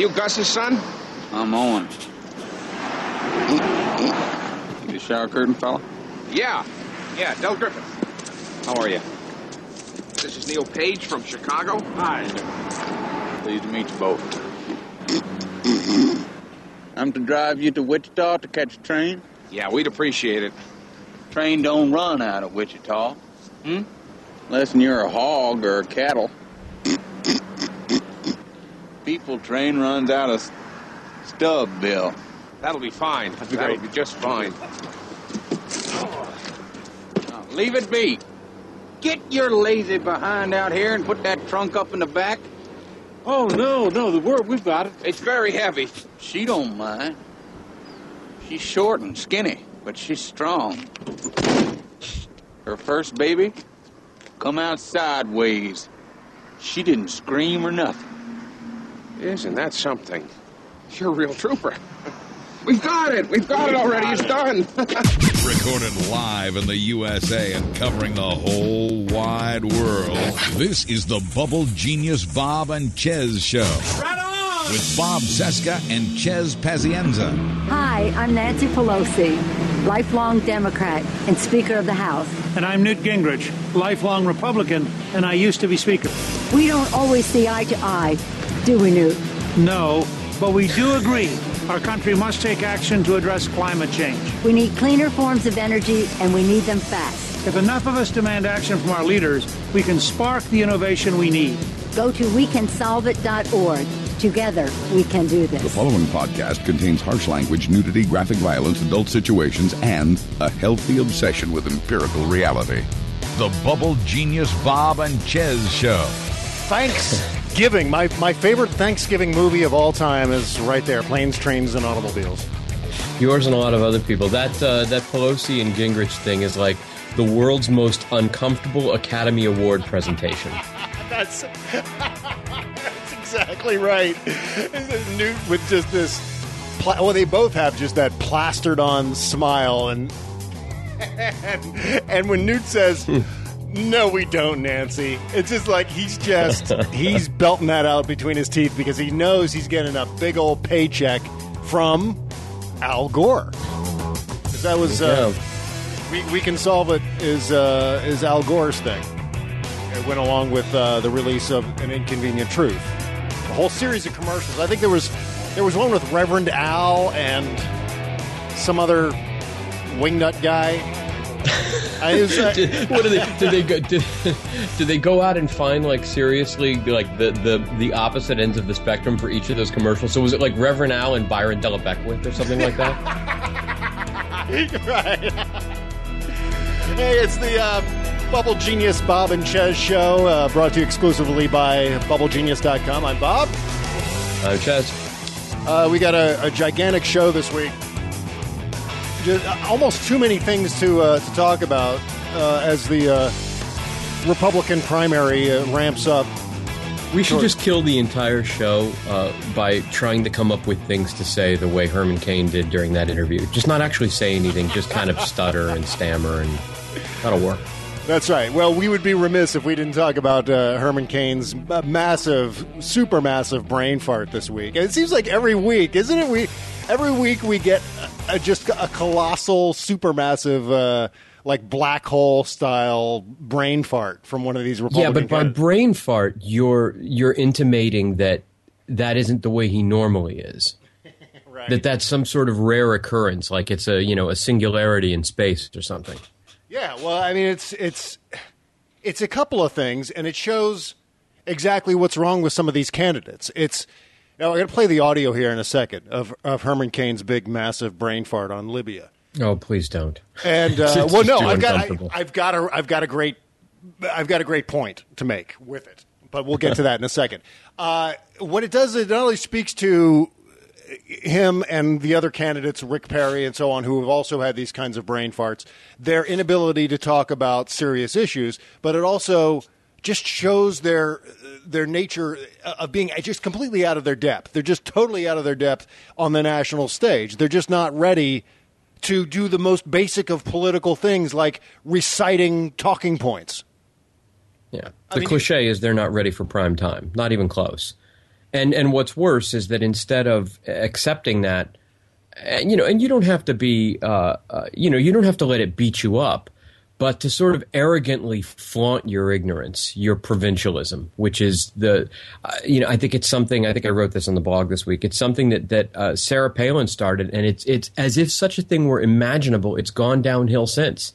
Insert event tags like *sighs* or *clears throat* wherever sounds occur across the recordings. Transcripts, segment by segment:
you Gus's son? I'm Owen. You the shower curtain fella? Yeah. Yeah, Del Griffith. How are you? This is Neil Page from Chicago. Hi. Pleased to meet you both. *clears throat* I'm to drive you to Wichita to catch a train? Yeah, we'd appreciate it. Train don't run out of Wichita. Hmm? Unless you're a hog or a cattle. People train runs out of Stubbville. That'll be fine. That'd be That'll be just fine. Now, leave it be. Get your lazy behind out here and put that trunk up in the back. Oh, no, no, the word, we've got it. It's very heavy. She don't mind. She's short and skinny, but she's strong. Her first baby come out sideways. She didn't scream or nothing. Isn't that something? You're a real trooper. *laughs* We've got it. We've got it already. It's done. *laughs* Recorded live in the USA and covering the whole wide world. This is the Bubble Genius Bob and Chez Show. Right on! With Bob Cesca and Chez Pazienza. Hi, I'm Nancy Pelosi, lifelong Democrat and Speaker of the House. And I'm Newt Gingrich, lifelong Republican, and I used to be Speaker. We don't always see eye to eye, do we, Newt? No, but we do agree our country must take action to address climate change. We need cleaner forms of energy, and we need them fast. If enough of us demand action from our leaders, we can spark the innovation we need. Go to wecansolveit.org. Together, we can do this. The following podcast contains harsh language, nudity, graphic violence, adult situations, and a healthy obsession with empirical reality. The Bubble Genius Bob and Chez Show. Thanksgiving. My my favorite Thanksgiving movie of all time is right there, Planes, Trains, and Automobiles. Yours and a lot of other people. That uh, that Pelosi and Gingrich thing is like the world's most uncomfortable Academy Award presentation. *laughs* That's *laughs* that's exactly right. Newt with just this. Pla- well, they both have just that plastered on smile, and *laughs* and, and when Newt says. No, we don't, Nancy. It's just like he's just *laughs* he's belting that out between his teeth because he knows he's getting a big old paycheck from Al Gore. 'Cause that was uh, we, we can solve it is uh, is Al Gore's thing. It went along with uh, the release of an inconvenient truth. A whole series of commercials. I think there was there was one with Reverend Al and some other wingnut guy. *laughs* I uh, Did, what do they? Did they go? Did, *laughs* did they go out and find like seriously like the, the the opposite ends of the spectrum for each of those commercials? So was it like Reverend Al and Byron De La Beckwith or something like that? *laughs* right. hey, it's the uh, Bubble Genius Bob and Chez show, uh, brought to you exclusively by BubbleGenius.com. I'm Bob. I'm Chez. Uh, we got a, a gigantic show this week. Just, almost too many things to uh, to talk about uh, as the uh, Republican primary uh, ramps up. We should Sure. just kill the entire show uh, by trying to come up with things to say the way Herman Cain did during that interview. Just not actually say anything, just kind of stutter and stammer, and that'll work. That's right. Well, we would be remiss if we didn't talk about uh, Herman Cain's uh, massive, super massive brain fart this week. It seems like every week, isn't it? We every week we get a, a, just a colossal, super massive, uh, like black hole style brain fart from one of these Republican. yeah, but by brain fart, you're you're intimating that that isn't the way he normally is. *laughs* That that's some sort of rare occurrence, like it's a you know a singularity in space or something. Yeah, well, I mean, it's it's it's a couple of things, and it shows exactly what's wrong with some of these candidates. It's now I'm going to play the audio here in a second of of Herman Cain's big, massive brain fart on Libya. Oh, please don't. And uh, *laughs* well, no, I've got I, I've got a I've got a great I've got a great point to make with it, but we'll get to that in a second. *laughs* Uh, what it does, it not only speaks to him and the other candidates, Rick Perry and so on, who have also had these kinds of brain farts, their inability to talk about serious issues, but it also just shows their their nature of being just completely out of their depth. They're just totally out of their depth on the national stage. They're just not ready to do the most basic of political things like reciting talking points. Yeah. I The mean, cliche is they're not ready for prime time. Not even close. And and what's worse is that instead of accepting that, and, you know, and you don't have to be, uh, uh, you know, you don't have to let it beat you up, but to sort of arrogantly flaunt your ignorance, your provincialism, which is the, uh, you know, I think it's something. I think I wrote this on the blog this week. It's something that that uh, Sarah Palin started, and it's it's as if such a thing were imaginable. It's gone downhill since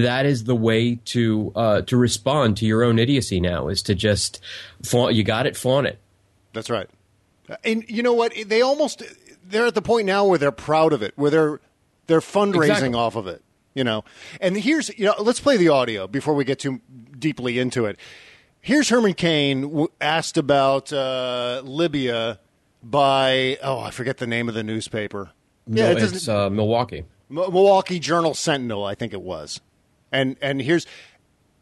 that is the way to uh, to respond to your own idiocy now is to just flaunt you got it flaunt it that's right. And you know what? They almost they're at the point now where they're proud of it where they're they're fundraising exactly. off of it you know? And here's you know let's play the audio before we get too deeply into it. Here's herman cain asked about uh, libya by oh i forget the name of the newspaper. No, yeah it it's uh, milwaukee. Milwaukee Journal Sentinel, I think it was. And and here's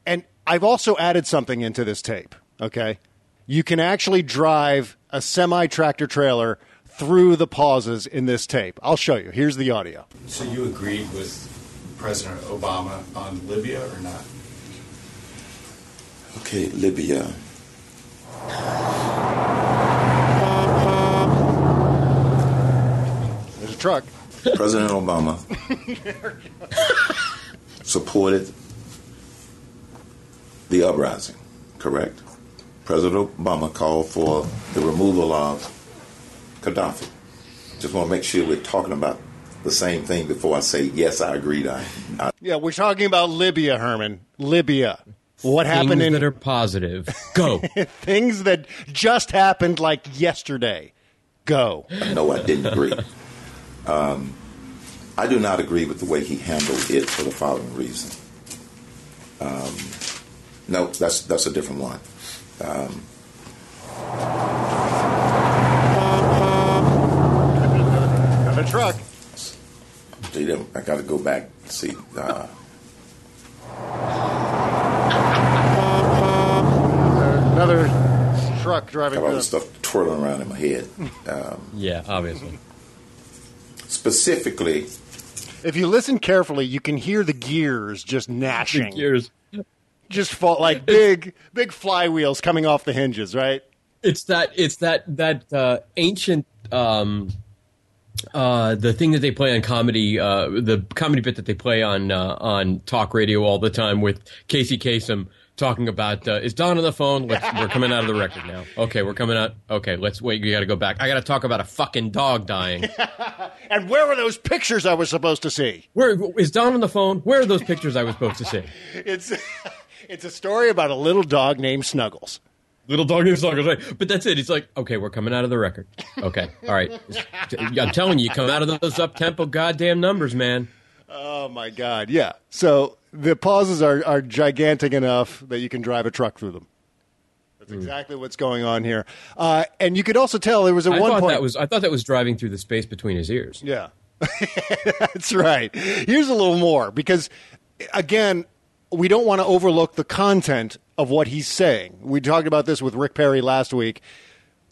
and I've also added something into this tape. Okay, you can actually drive a semi tractor trailer through the pauses in this tape. I'll show you. Here's the audio. So you agreed with President Obama on Libya or not? Okay, Libya. There's a truck. President Obama *laughs* supported the uprising, correct? President Obama called for the removal of Gaddafi. Just want to make sure we're talking about the same thing before I say yes, I agreed. I, I yeah, we're talking about Libya, Herman. Libya. What things happened in that are positive? Go. *laughs* things that just happened like yesterday. Go. No, I didn't agree. Um, I do not agree with the way he handled it for the following reason. Um, no, that's that's a different one. Um, Another truck. I got to go back and see. Uh, Another truck driving. Got all this stuff twirling around in my head. Um, yeah, obviously. Specifically, if you listen carefully, you can hear the gears just gnashing. The gears. Just fall like *laughs* big, big flywheels coming off the hinges, right? It's that. It's that. That uh, ancient. Um, uh, the thing that they play on comedy, uh, the comedy bit that they play on uh, on talk radio all the time with Casey Kasem talking about uh, is Don on the phone? Let's, we're coming out of the record now. Okay, we're coming out. Okay, let's wait. You got to go back. I got to talk about a fucking dog dying. *laughs* and where were those pictures I was supposed to see? Where is Don on the phone? Where are those pictures I was supposed to see? *laughs* it's it's a story about a little dog named Snuggles. Little dog named Snuggles, right? But that's it. He's like, okay, we're coming out of the record. Okay, all right. I'm telling you, you come out of those up tempo goddamn numbers, man. Oh my god, yeah. So the pauses are, are gigantic enough that you can drive a truck through them. That's hmm. exactly what's going on here. Uh, and you could also tell there was a I one point. That was, I thought that was driving through the space between his ears. Yeah. *laughs* That's right. Here's a little more because, again, we don't want to overlook the content of what he's saying. We talked about this with Rick Perry last week.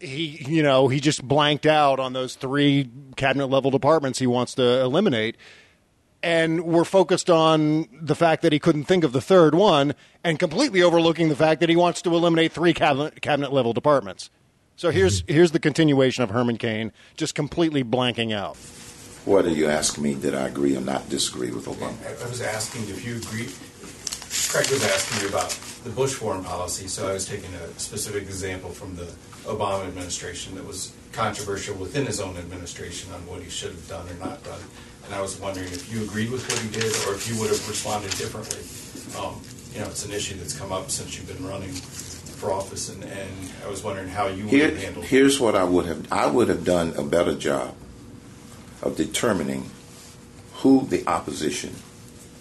He, you know, he just blanked out on those three cabinet level departments he wants to eliminate and we're focused on the fact that he couldn't think of the third one and completely overlooking the fact that he wants to eliminate three cabinet, cabinet level departments. So here's mm-hmm. here's the continuation of Herman Cain just completely blanking out. What are you asking me? Did I agree or not disagree with Obama? I was asking if you agree. Craig was asking you about the Bush foreign policy, so I was taking a specific example from the Obama administration that was controversial within his own administration on what he should have done or not done and I was wondering if you agreed with what he did or if you would have responded differently. Um, you know, it's an issue that's come up since you've been running for office, and, and I was wondering how you would Here, have handled. Here's what I would have: I would have done a better job of determining who the opposition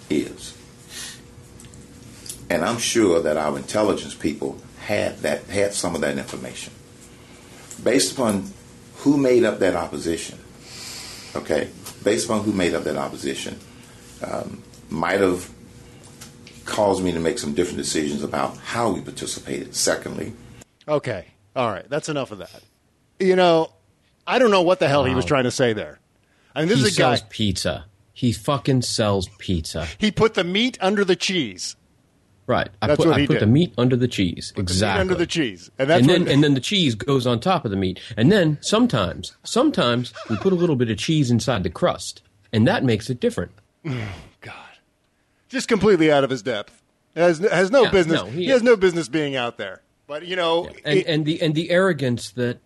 is, and I'm sure that our intelligence people had that had some of that information based upon who made up that opposition. Okay, based upon who made up that opposition, um, might have caused me to make some different decisions about how we participated. Secondly, okay, all right, that's enough of that. You know, I don't know what the hell wow. he was trying to say there. I mean, this he is a guy. pizza. He fucking sells pizza. He put the meat under the cheese. Right. I That's put, what I he put did. the meat under the cheese. Put the meat exactly. under the cheese, and that's and then and then the cheese goes on top of the meat. And then sometimes, sometimes we put a little bit of cheese inside the crust, and that makes it different. Oh, *sighs* God. Just completely out of his depth. Has has no Yeah, business. no, he, he- has no business being out there. But you know, and it- and the and the arrogance that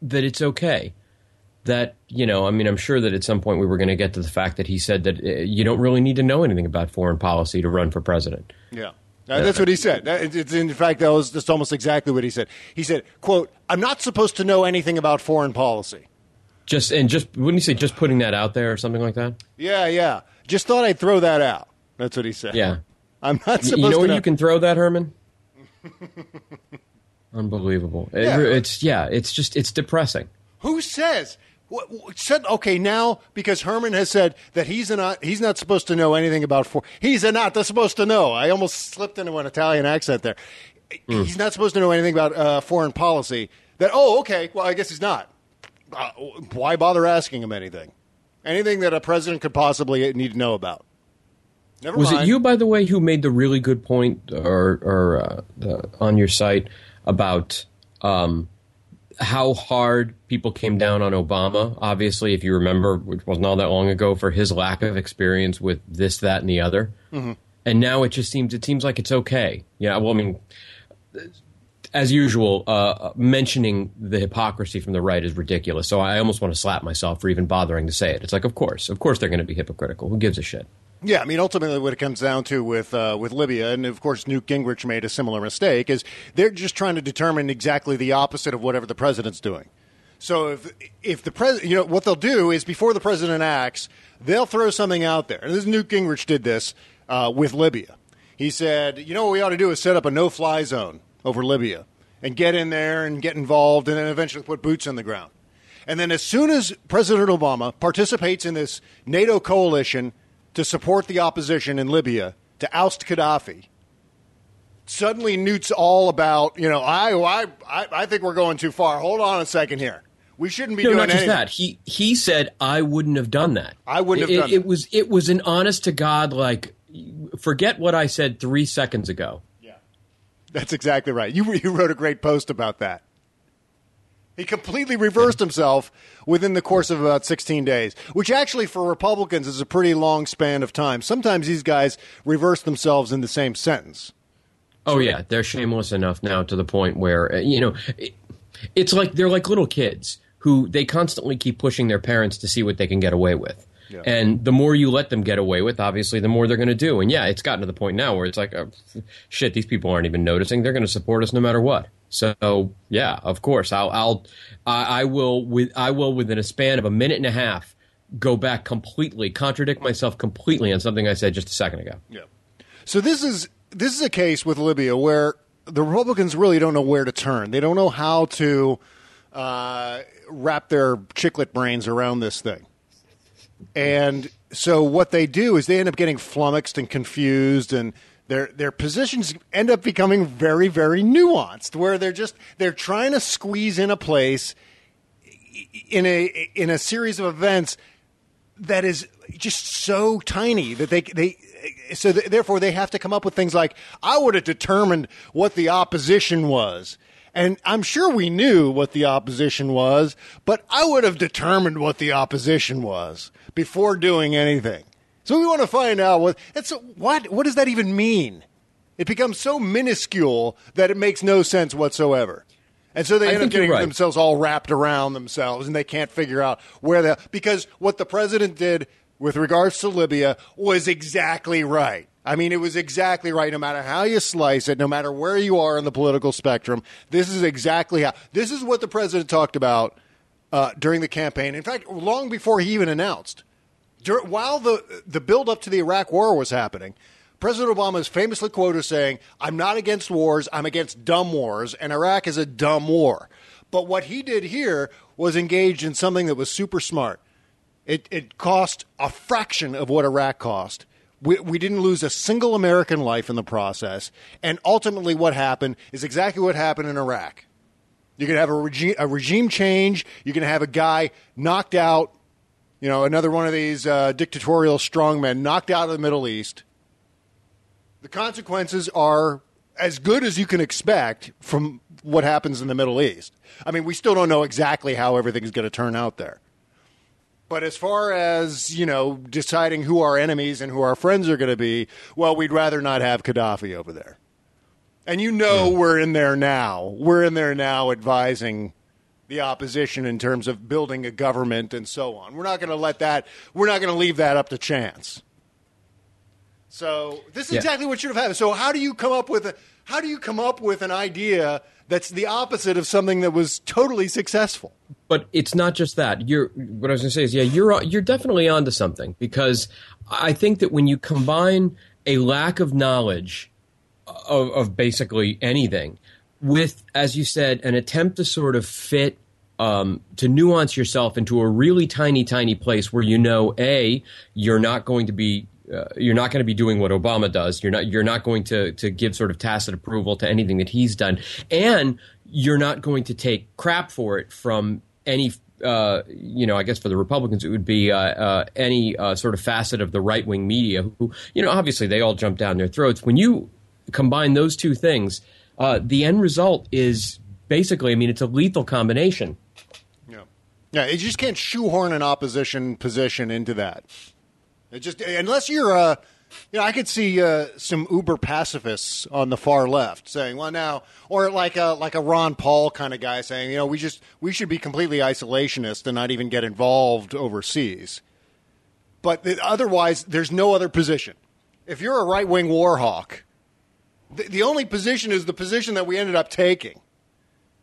that it's okay that you know i mean i'm sure that at some point we were going to get to the fact that he said that uh, you don't really need to know anything about foreign policy to run for president yeah. Uh, that's what he said. That- it's- in fact, that was just almost exactly what he said. He said, "quote I'm not supposed to know anything about foreign policy." just and just wouldn't you say just putting that out there or something like that Yeah, yeah. Just thought I'd throw that out. That's what he said. yeah *laughs* I'm not supposed you know to where know. you can throw that herman *laughs* unbelievable Yeah. re- it's yeah it's just it's depressing Who says? What, okay now because Herman has said that he's not he's not supposed to know anything about for he's not supposed to know. I almost slipped into an Italian accent there. He's not supposed to know anything about uh, foreign policy. That oh okay well I guess he's not. Uh, why bother asking him anything? Anything that a president could possibly need to know about. Never Was mind. it you, by the way, who made the really good point, or, or uh, the, on your site about um, how hard people came down on Obama? Obviously, if you remember, which wasn't all that long ago, for his lack of experience with this, that, and the other. Mhm. And now it just seems it seems like it's okay. Yeah, well, I mean, as usual, uh, mentioning the hypocrisy from the right is ridiculous. So I almost want to slap myself for even bothering to say it. It's like, of course, of course, they're going to be hypocritical. Who gives a shit? Yeah, I mean, ultimately, what it comes down to with uh, with Libya, and of course, Newt Gingrich made a similar mistake, is they're just trying to determine exactly the opposite of whatever the president's doing. So if if the president, you know, what they'll do is before the president acts, they'll throw something out there. And this Newt Gingrich did this uh, with Libya. He said, you know, what we ought to do is set up a no-fly zone over Libya and get in there and get involved, and then eventually put boots on the ground. And then as soon as President Obama participates in this NATO coalition to support the opposition in Libya to oust Gaddafi, suddenly Newt's all about, you know, I, I, I, think we're going too far. Hold on a second here. We shouldn't be no, doing not just anything. that. He he said I wouldn't have done that. I wouldn't It- have done it, that. was it was an honest to God like forget what I said three seconds ago. Yeah, that's exactly right. You, you wrote a great post about that. He completely reversed himself within the course of about 16 days, which actually for Republicans is a pretty long span of time. Sometimes these guys reverse themselves in the same sentence. Oh yeah, they're shameless enough now to the point where uh, you know it's like they're like little kids who they constantly keep pushing their parents to see what they can get away with. Yeah. And the more you let them get away with, obviously, the more they're going to do. And yeah, it's gotten to the point now where it's like, uh, shit, these people aren't even noticing. They're going to support us no matter what. So yeah, of course, I'll, I'll, I, I will, with, I will within a span of a minute and a half, go back completely, contradict myself completely on something I said just a second ago. Yeah. So this is this is a case with Libya where the Republicans really don't know where to turn. They don't know how to uh, wrap their chiclet brains around this thing. And so what they do is they end up getting flummoxed and confused and their their positions end up becoming very very nuanced where they're just they're trying to squeeze in a place in a in a series of events that is just so tiny that they they so th- therefore they have to come up with things like I would have determined what the opposition was. And I'm sure we knew what the opposition was, but I would have determined what the opposition was before doing anything. So we want to find out what that's what what does that even mean? It becomes so minuscule that it makes no sense whatsoever. And so they I end up getting right. themselves all wrapped around themselves and they can't figure out where the because what the president did with regards to Libya was exactly right. I mean, it was exactly right no matter how you slice it, no matter where you are on the political spectrum. This is exactly how this is what the president talked about uh, during the campaign. In fact, long before he even announced. Dur- while the the build up to the Iraq War was happening, President Obama is famously quoted as saying, "I'm not against wars. I'm against dumb wars, and Iraq is a dumb war." But what he did here was engaged in something that was super smart. It it cost a fraction of what Iraq cost. We, we didn't lose a single American life in the process, and ultimately, what happened is exactly what happened in Iraq. You can have a regime, a regime change. You're going to have a guy knocked out, you know, another one of these uh, dictatorial strongmen knocked out of the Middle East. The consequences are as good as you can expect from what happens in the Middle East. I mean, we still don't know exactly how everything's going to turn out there. But as far as, you know, deciding who our enemies and who our friends are going to be, well, we'd rather not have Gaddafi over there. And you know we're in there now. We're in there now advising the opposition in terms of building a government and so on. We're not going to let that, we're not going to leave that up to chance. So this is Yeah. exactly what should have happened. So how do you come up with a, how do you come up with an idea that's the opposite of something that was totally successful? But it's not just that. You're what I was going to say is, yeah, you're you're definitely onto something because I think that when you combine a lack of knowledge of, of basically anything with, as you said, an attempt to sort of fit um, to nuance yourself into a really tiny, tiny place where you know, a, you're not going to be. Uh, you're not going to be doing what Obama does. You're not. You're not going to to give sort of tacit approval to anything that he's done, and you're not going to take crap for it from any. Uh, you know, I guess for the Republicans, it would be uh, uh, any uh, sort of facet of the right wing media who, you know, obviously they all jump down their throats. When you combine those two things, uh, the end result is basically, I mean, it's a lethal combination. Yeah. Yeah, you just can't shoehorn an opposition position into that. It just unless you're uh you know, I could see uh, some uber pacifists on the far left saying, "Well, now," or like a like a Ron Paul kind of guy saying, "You know, we just we should be completely isolationist and not even get involved overseas." But otherwise, there's no other position. If you're a right wing war hawk, the, the only position is the position that we ended up taking.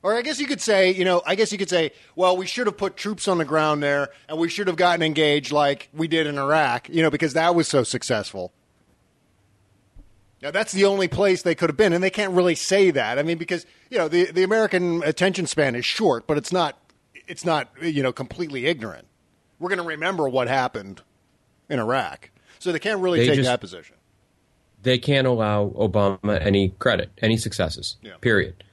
Or I guess you could say, you know, I guess you could say, well, we should have put troops on the ground there and we should have gotten engaged like we did in Iraq, you know, because that was so successful. Now, that's the only place they could have been, and they can't really say that. I mean, because, you know, the, the American attention span is short, but it's not, it's not, you know, completely ignorant. We're going to remember what happened in Iraq. So they can't really They take just- that position. They can't allow Obama any credit, any successes. Yeah. Period.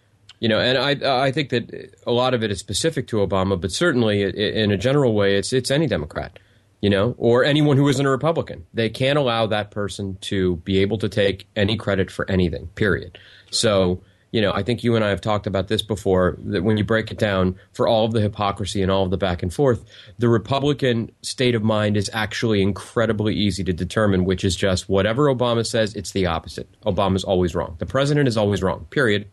You know, and I I think that a lot of it is specific to Obama, but certainly in a general way, it's it's any Democrat, you know, or anyone who isn't a Republican. They can't allow that person to be able to take any credit for anything. Period. So. You know, I think you and I have talked about this before. That when you break it down, for all of the hypocrisy and all of the back and forth, the Republican state of mind is actually incredibly easy to determine, which is just whatever Obama says, it's the opposite. Obama's always wrong. The president is always wrong. Period.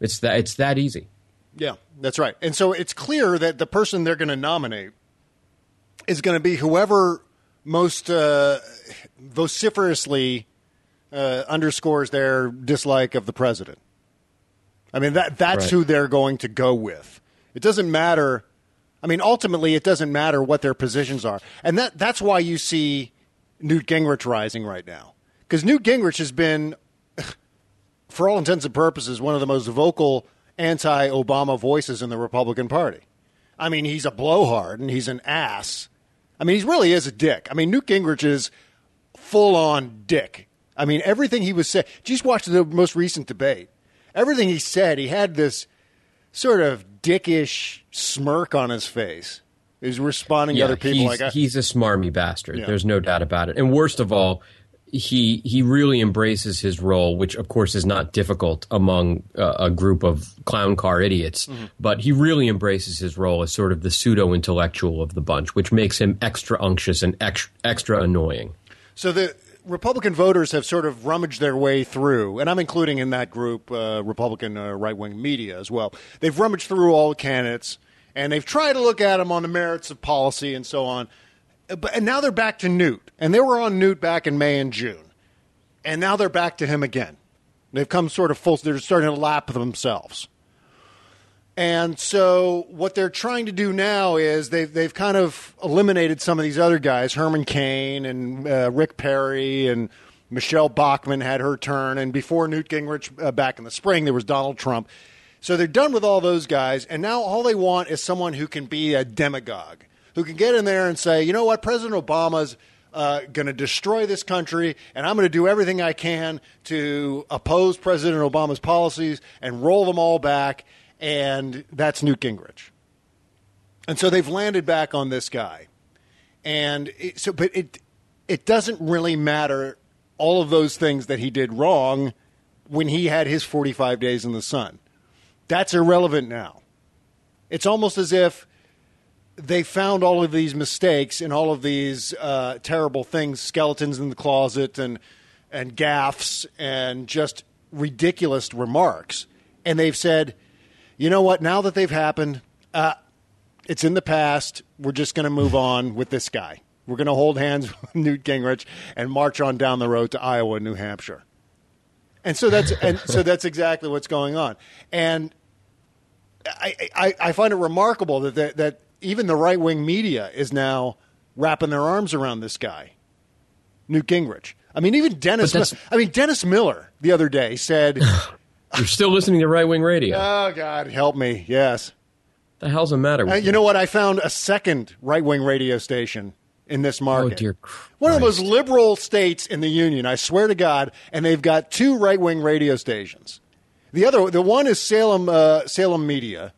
It's that it's that easy. Yeah, that's right. And so it's clear that the person they're going to nominate is going to be whoever most uh, vociferously uh, underscores their dislike of the president. I mean that that's Right. who they're going to go with. It doesn't matter. I mean, ultimately, it doesn't matter what their positions are, and that that's why you see Newt Gingrich rising right now because Newt Gingrich has been *sighs* for all intents and purposes, one of the most vocal anti Obama voices in the Republican Party. I mean, he's a blowhard and he's an ass. I mean, he really is a dick. I mean, Newt Gingrich is full on dick. I mean, everything he was saying. Just watch the most recent debate. Everything he said, he had this sort of dickish smirk on his face. He's responding to other people he's, like, I- he's a smarmy bastard. Yeah. There's no doubt about it. And worst of all, he he really embraces his role, which of course is not difficult among uh, a group of clown car idiots. Mm-hmm. But he really embraces his role as sort of the pseudo intellectual of the bunch, which makes him extra unctuous and ex- extra annoying. So the Republican voters have sort of rummaged their way through, and I'm including in that group uh, Republican uh, right wing media as well. They've rummaged through all the candidates, and they've tried to look at them on the merits of policy and so on. Uh, But and now they're back to Newt, and they were on Newt back in May and June, and now they're back to him again. They've come sort of full. They're starting to lap themselves. And so what they're trying to do now is they've they've kind of eliminated some of these other guys, Herman Cain and uh, Rick Perry and Michelle Bachmann had her turn, and before Newt Gingrich uh, back in the spring there was Donald Trump. So they're done with all those guys, and now all they want is someone who can be a demagogue, who can get in there and say, you know what, President Obama's uh, going to destroy this country, and I'm going to do everything I can to oppose President Obama's policies and roll them all back. And that's Newt Gingrich. And so they've landed back on this guy. And it, so, but it it doesn't really matter all of those things that he did wrong when he had his 45 days in the sun. That's irrelevant now. It's almost as if they found all of these mistakes and all of these uh, terrible things, skeletons in the closet and and gaffes and just ridiculous remarks, and they've said, you know what? Now that they've happened, uh, it's in the past. We're just going to move on with this guy. We're going to hold hands *laughs* with Newt Gingrich and march on down the road to Iowa and New Hampshire. And so that's and so *laughs* that's exactly what's going on. And I, I, I find it remarkable that, that, that even the right wing media is now wrapping their arms around this guy, Newt Gingrich. I mean, even Dennis. I mean, Dennis Miller the other day said, *laughs* You're still listening to right wing radio. "Oh God, help me!" Yes. the hell's the matter with Uh, you know what? I found a second right wing radio station in this market. Oh, dear One of the most liberal states in the union, I swear to God, and they've got two right wing radio stations. The other, the one is Salem, uh, Salem Media,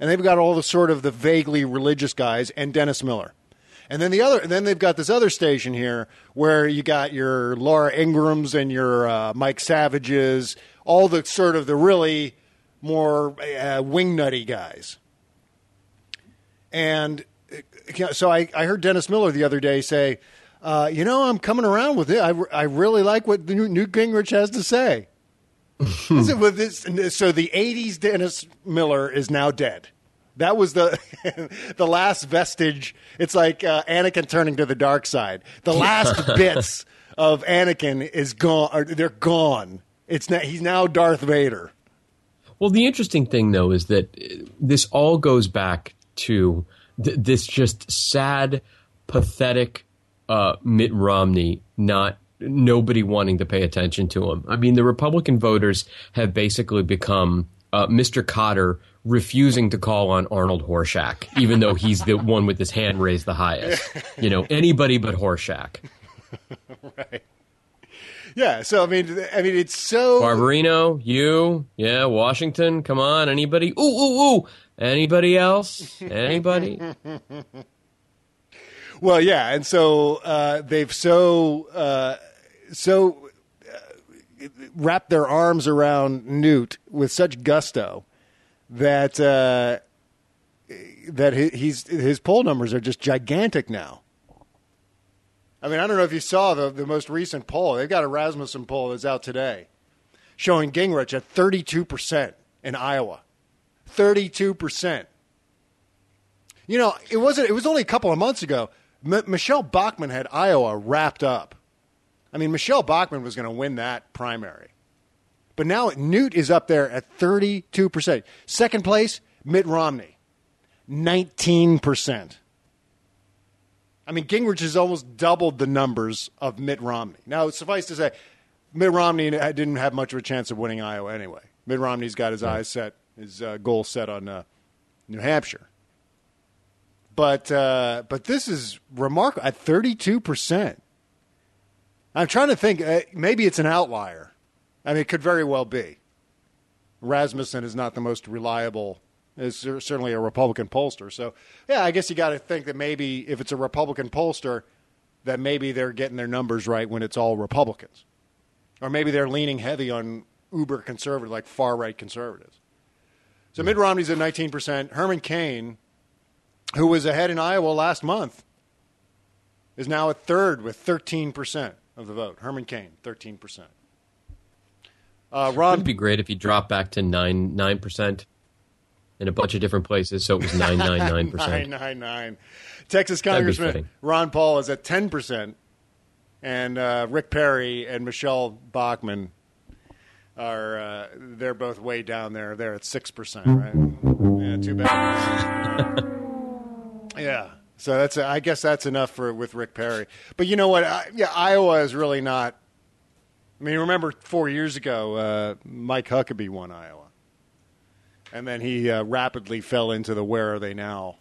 and they've got all the sort of the vaguely religious guys and Dennis Miller. And then the other, and then they've got this other station here where you got your Laura Ingrams and your uh, Mike Savages, all the sort of the really more uh, wingnutty guys. And uh, so I, I heard Dennis Miller the other day say, uh, you know, I'm coming around with it. I, I really like what Newt Gingrich has to say. *laughs* With this, so the 80s Dennis Miller is now dead. That was the *laughs* the last vestige. It's like uh, Anakin turning to the dark side. The last *laughs* bits of Anakin is gone. Or they're gone. It's not, he's now Darth Vader. Well, the interesting thing, though, is that this all goes back to th- this just sad, pathetic uh, Mitt Romney not nobody wanting to pay attention to him. I mean, the Republican voters have basically become uh, Mr. Kotter refusing to call on Arnold Horshack, even though he's the one with his hand raised the highest. You know, anybody but Horshack. right. Yeah. So I mean, I mean, it's so Barbarino, you, yeah, Washington, come on, anybody? Ooh, ooh, ooh. Anybody else? Anybody? Well, yeah, and so uh, they've so uh, so uh, wrapped their arms around Newt with such gusto that uh, that he- he's his poll numbers are just gigantic now. I mean, I don't know if you saw the the most recent poll. They've got a Rasmussen poll that's out today, showing Gingrich at thirty two percent in Iowa. Thirty two percent. You know, it wasn't. It was only a couple of months ago. M- Michelle Bachmann had Iowa wrapped up. I mean, Michelle Bachmann was going to win that primary, but now Newt is up there at thirty-two percent. Second place, Mitt Romney, nineteen percent. I mean, Gingrich has almost doubled the numbers of Mitt Romney. Now, suffice to say, Mitt Romney didn't have much of a chance of winning Iowa anyway. Mitt Romney's got his eyes set, his uh, goal set on uh, New Hampshire. But uh, but this is remarkable at thirty two percent. I'm trying to think. Uh, maybe it's an outlier. I mean, it could very well be. Rasmussen is not the most reliable. Is certainly a Republican pollster. So yeah, I guess you got to think that maybe if it's a Republican pollster, that maybe they're getting their numbers right when it's all Republicans, or maybe they're leaning heavy on uber conservative, like far right conservatives. So Mitt Romney's at 19 percent. Herman Cain who was ahead in Iowa last month, is now at third with 13% of the vote. Herman Cain, 13%. Uh, Ron, It'd be great if he dropped back to nine nine percent in a bunch of different places, so it was nine nine *laughs* nine percent. 999. Texas Congressman. Ron Paul is at 10%, and uh, Rick Perry and Michelle Bachmann are uh, they're both way down there. They're at 6%, right? Yeah, too bad. *laughs* yeah. So that's I guess that's enough for with Rick Perry. But you know what? I, yeah, Iowa is really not I mean, remember 4 years ago uh, Mike Huckabee won Iowa. And then he uh, rapidly fell into the where are they now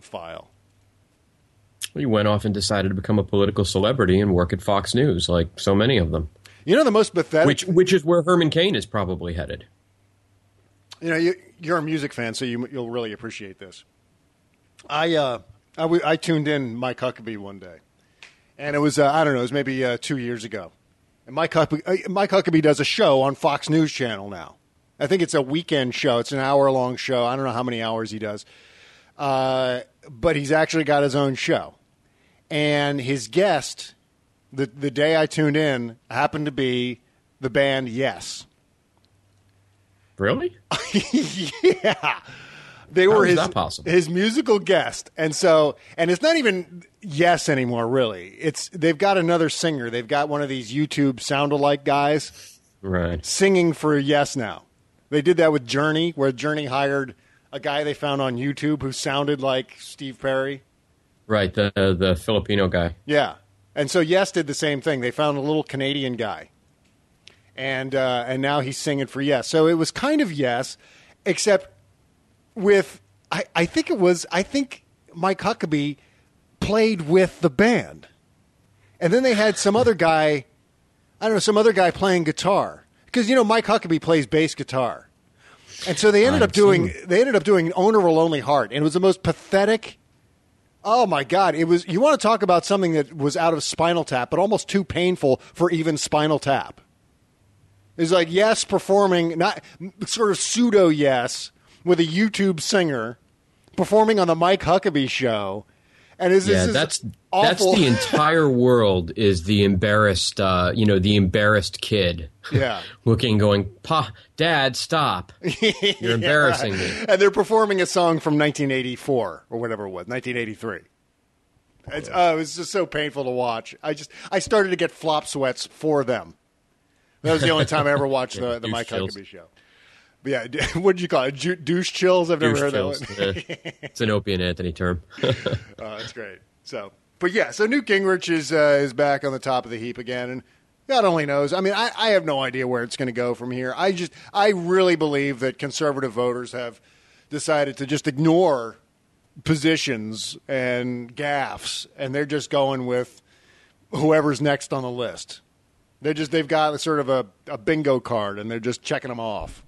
file. He went off and decided to become a political celebrity and work at Fox News, like so many of them. You know the most pathetic. Which which is where Herman Cain is probably headed. You know, you, you're a music fan, so you, you'll really appreciate this. I uh, I, I tuned in Mike Huckabee one day, and it was uh, I don't know, it was maybe uh, two years ago, And Mike Huckabee, uh, Mike Huckabee does a show on Fox News Channel now. I think it's a weekend show. It's an hour long show. I don't know how many hours he does, uh, but he's actually got his own show. And his guest, the the day I tuned in, happened to be the band Yes. Really? *laughs* yeah. They How were his, possible? his musical guest. And so and it's not even yes anymore, really. It's they've got another singer. They've got one of these YouTube sound alike guys Right. singing for yes now. They did that with Journey, where Journey hired a guy they found on YouTube who sounded like Steve Perry. Right. The the Filipino guy. Yeah. And so Yes did the same thing. They found a little Canadian guy. And uh, and now he's singing for Yes. So it was kind of Yes, except with I, I think it was I think Mike Huckabee played with the band. And then they had some other guy I don't know, some other guy playing guitar. Because you know Mike Huckabee plays bass guitar. And so they ended I've up doing they ended up doing Owner of a Lonely Heart. And it was the most pathetic Oh my God! It was. You want to talk about something that was out of Spinal Tap, but almost too painful for even Spinal Tap. It's like yes, performing not sort of pseudo yes with a YouTube singer performing on the Mike Huckabee show, and is yeah, this that's is that's the *laughs* entire world is the embarrassed, uh, you know, the embarrassed kid. *laughs* Yeah. looking, going, "Pa, Dad, stop! *laughs* You're embarrassing me." and they're performing a song from 1984 or whatever it was, 1983. It's, uh, it was just so painful to watch. I just I started to get flop sweats for them. That was the only time I ever watched the, the Mike chills. Huckabee show. But yeah, *laughs* what did you call it? Ju- douche chills? I've never Douche heard chills. that one. *laughs* It's an Opie and Anthony term. *laughs* Oh, that's great. So, but yeah, so Newt Gingrich is uh, is back on the top of the heap again, and God only knows. I mean, I, I have no idea where it's going to go from here. I just, I really believe that conservative voters have decided to just ignore positions and gaffes, and they're just going with whoever's next on the list. They just, they've got sort of a, a bingo card, and they're just checking them off.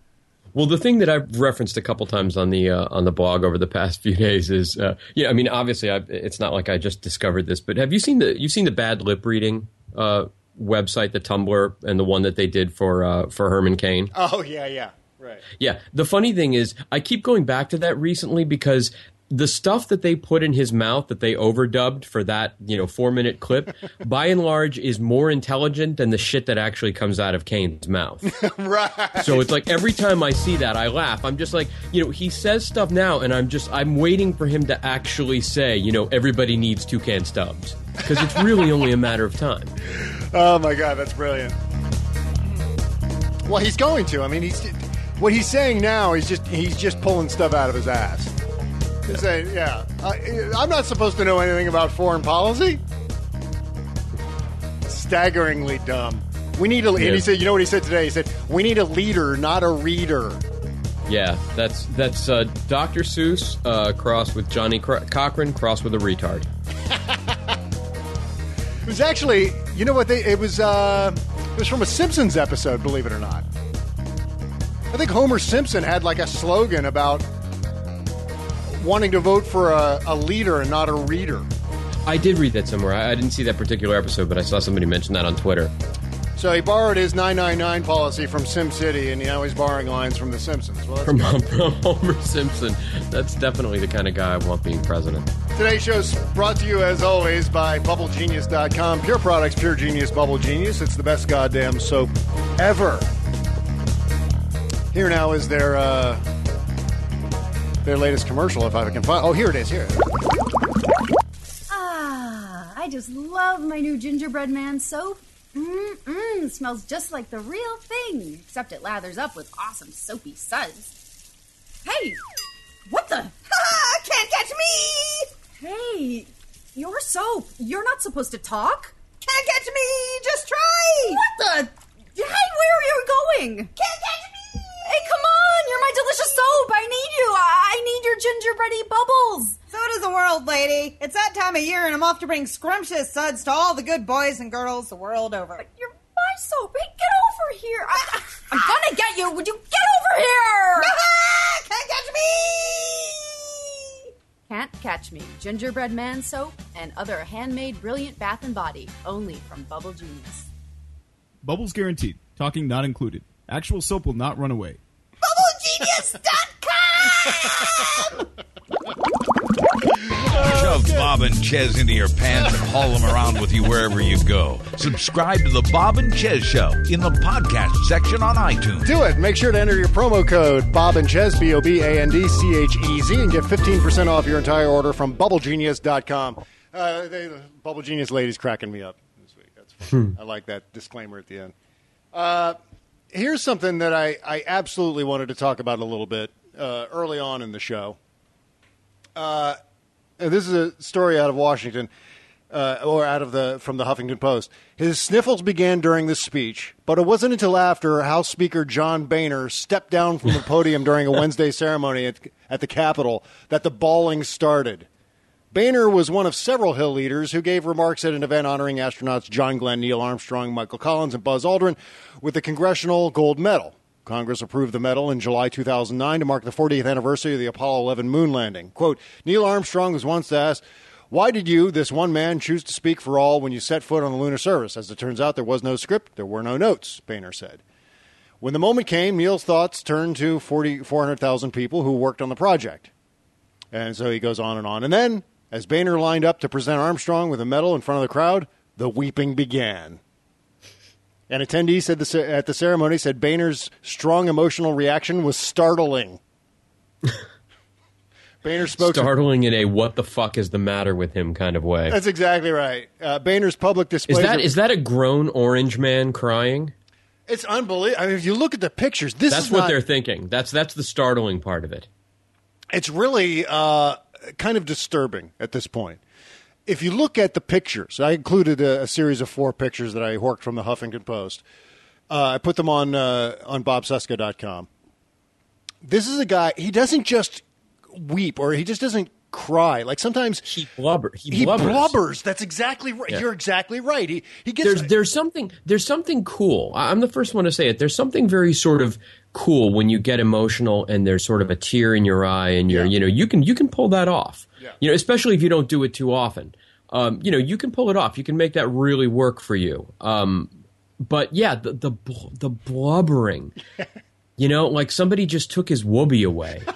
Well, the thing that I've referenced a couple times on the uh, on the blog over the past *laughs* few days is, uh, yeah, I mean, obviously, i it's not like I just discovered this, but have you seen the you've seen the bad lip reading uh, website, the Tumblr, and the one that they did for uh, for Herman Cain? Oh yeah, yeah, right. Yeah. The funny thing is, I keep going back to that recently because the stuff that they put in his mouth that they overdubbed for that, you know, four minute clip, *laughs* by and large, is more intelligent than the shit that actually comes out of Cain's mouth. *laughs* right. So it's like every time I see that, I laugh. I'm just like, you know, he says stuff now, and I'm just, I'm waiting for him to actually say, you know, everybody needs toucan stubs. Because it's really only a matter of time. *laughs* Oh my god, that's brilliant. Well, he's going to. I mean, he's what he's saying now. He's just he's just pulling stuff out of his ass. Saying, "Yeah, I, I'm not supposed to know anything about foreign policy." Staggeringly dumb. We need a. And he said, "You know what he said today? He said we need a leader, not a reader." Yeah, that's that's uh, Dr. Seuss uh, crossed with Johnny Cro- Cochran crossed with a retard. *laughs* It was actually, you know what? They it was uh, it was from a Simpsons episode. Believe it or not. I think Homer Simpson had like a slogan about wanting to vote for a, a leader and not a reader. I did read that somewhere. I, I didn't see that particular episode, but I saw somebody mention that on Twitter. So he borrowed his 999 policy from SimCity, and now he's borrowing lines from The Simpsons. Well, From, *laughs* from Homer Simpson. That's definitely the kind of guy I want being president. Today's show is brought to you, as always, by BubbleGenius.com. Pure products, pure genius, Bubble Genius. It's the best goddamn soap ever. Here now is their uh, their latest commercial, if I can find. Oh, here it is. Here. Ah, I just love my new gingerbread man soap. Mmm, smells just like the real thing, except it lathers up with awesome soapy suds. Hey, what the? *laughs* Can't catch me! Hey, your soap. You're not supposed to talk. Can't catch me! Just try! What the? Hey, where are you going? Can't catch me! Hey, come on! You're my delicious soap. I need you. I I need your gingerbready bubbles. So does the world, lady. It's that time of year, and I'm off to bring scrumptious suds to all the good boys and girls the world over. But You're my soap. Hey, get over here. I, I'm gonna get you. Would you get over here? *laughs* Can't catch me! Can't Catch Me, Gingerbread Man Soap, and other handmade brilliant bath and body, only from Bubble Genius. Bubbles guaranteed. Talking not included. Actual soap will not run away. BubbleGenius.com! Shove Bob and Chez into your pants and haul them around with you wherever you go. Subscribe to the Bob and Chez Show in the podcast section on iTunes. Do it. Make sure to enter your promo code Bob and Chez, B O B A N D C H E Z, and get 15% off your entire order from BubbleGenius.com. Uh, they, the Bubble Genius lady's cracking me up this week. That's fun. I like that disclaimer at the end. Uh, here's something that I, I absolutely wanted to talk about a little bit uh, early on in the show. Uh, and this is a story out of Washington, uh, or out of the from the Huffington Post. His sniffles began during the speech, but it wasn't until after House Speaker John Boehner stepped down from the podium during a *laughs* Wednesday ceremony at, at the Capitol that the bawling started. Boehner was one of several Hill leaders who gave remarks at an event honoring astronauts John Glenn, Neil Armstrong, Michael Collins, and Buzz Aldrin with the Congressional Gold Medal. Congress approved the medal in July 2009 to mark the 40th anniversary of the Apollo 11 moon landing. Quote, Neil Armstrong was once asked, why did you, this one man, choose to speak for all when you set foot on the lunar surface? As it turns out, there was no script, there were no notes, Boehner said. When the moment came, Neil's thoughts turned to 40, 400,000 people who worked on the project. And so he goes on and on. And then, as Boehner lined up to present Armstrong with a medal in front of the crowd, the weeping began. An attendee said the, at the ceremony said Boehner's strong emotional reaction was startling. *laughs* Boehner spoke. Startling in a "what the fuck is the matter with him" kind of way. That's exactly right. Uh, Boehner's public display Is that is that a grown orange man crying? It's unbelievable. I mean, if you look at the pictures, this that's is what not- they're thinking. That's that's the startling part of it. It's really uh, kind of disturbing at this point. If you look at the pictures, I included a, a series of four pictures that I worked from the Huffington Post. Uh, I put them on uh, on bobcesca.com. This is a guy. He doesn't just weep or he just doesn't cry. Like sometimes he blubber. He, he blubbers. blubbers. That's exactly right. Yeah. You're exactly right. He he gets there's there's something there's something cool. I'm the first one to say it. There's something very sort of cool when you get emotional and there's sort of a tear in your eye and you're you know you can you can pull that off. You know, especially if you don't do it too often. Um, you know, you can pull it off. You can make that really work for you. Um, but yeah, the the the blubbering. *laughs* you know, like somebody just took his whoopee away. *laughs*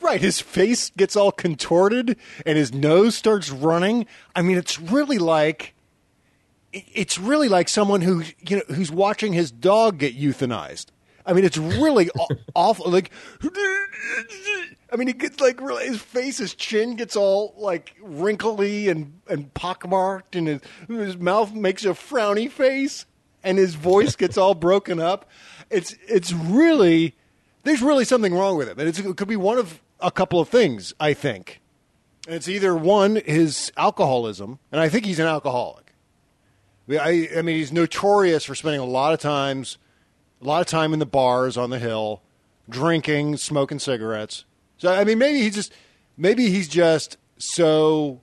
Right, his face gets all contorted and his nose starts running. I mean, it's really like it's really like someone who you know who's watching his dog get euthanized. I mean, it's really awful. Like, I mean, he gets like really his face, his chin gets all like wrinkly and and pockmarked, and his, his mouth makes a frowny face, and his voice gets all broken up. It's it's really there's really something wrong with him, and it could be one of a couple of things. I think and it's either one his alcoholism, and I think he's an alcoholic. I, I mean, he's notorious for spending a lot of times, a lot of time in the bars on the hill, drinking, smoking cigarettes. So I mean, maybe he's just, maybe he's just so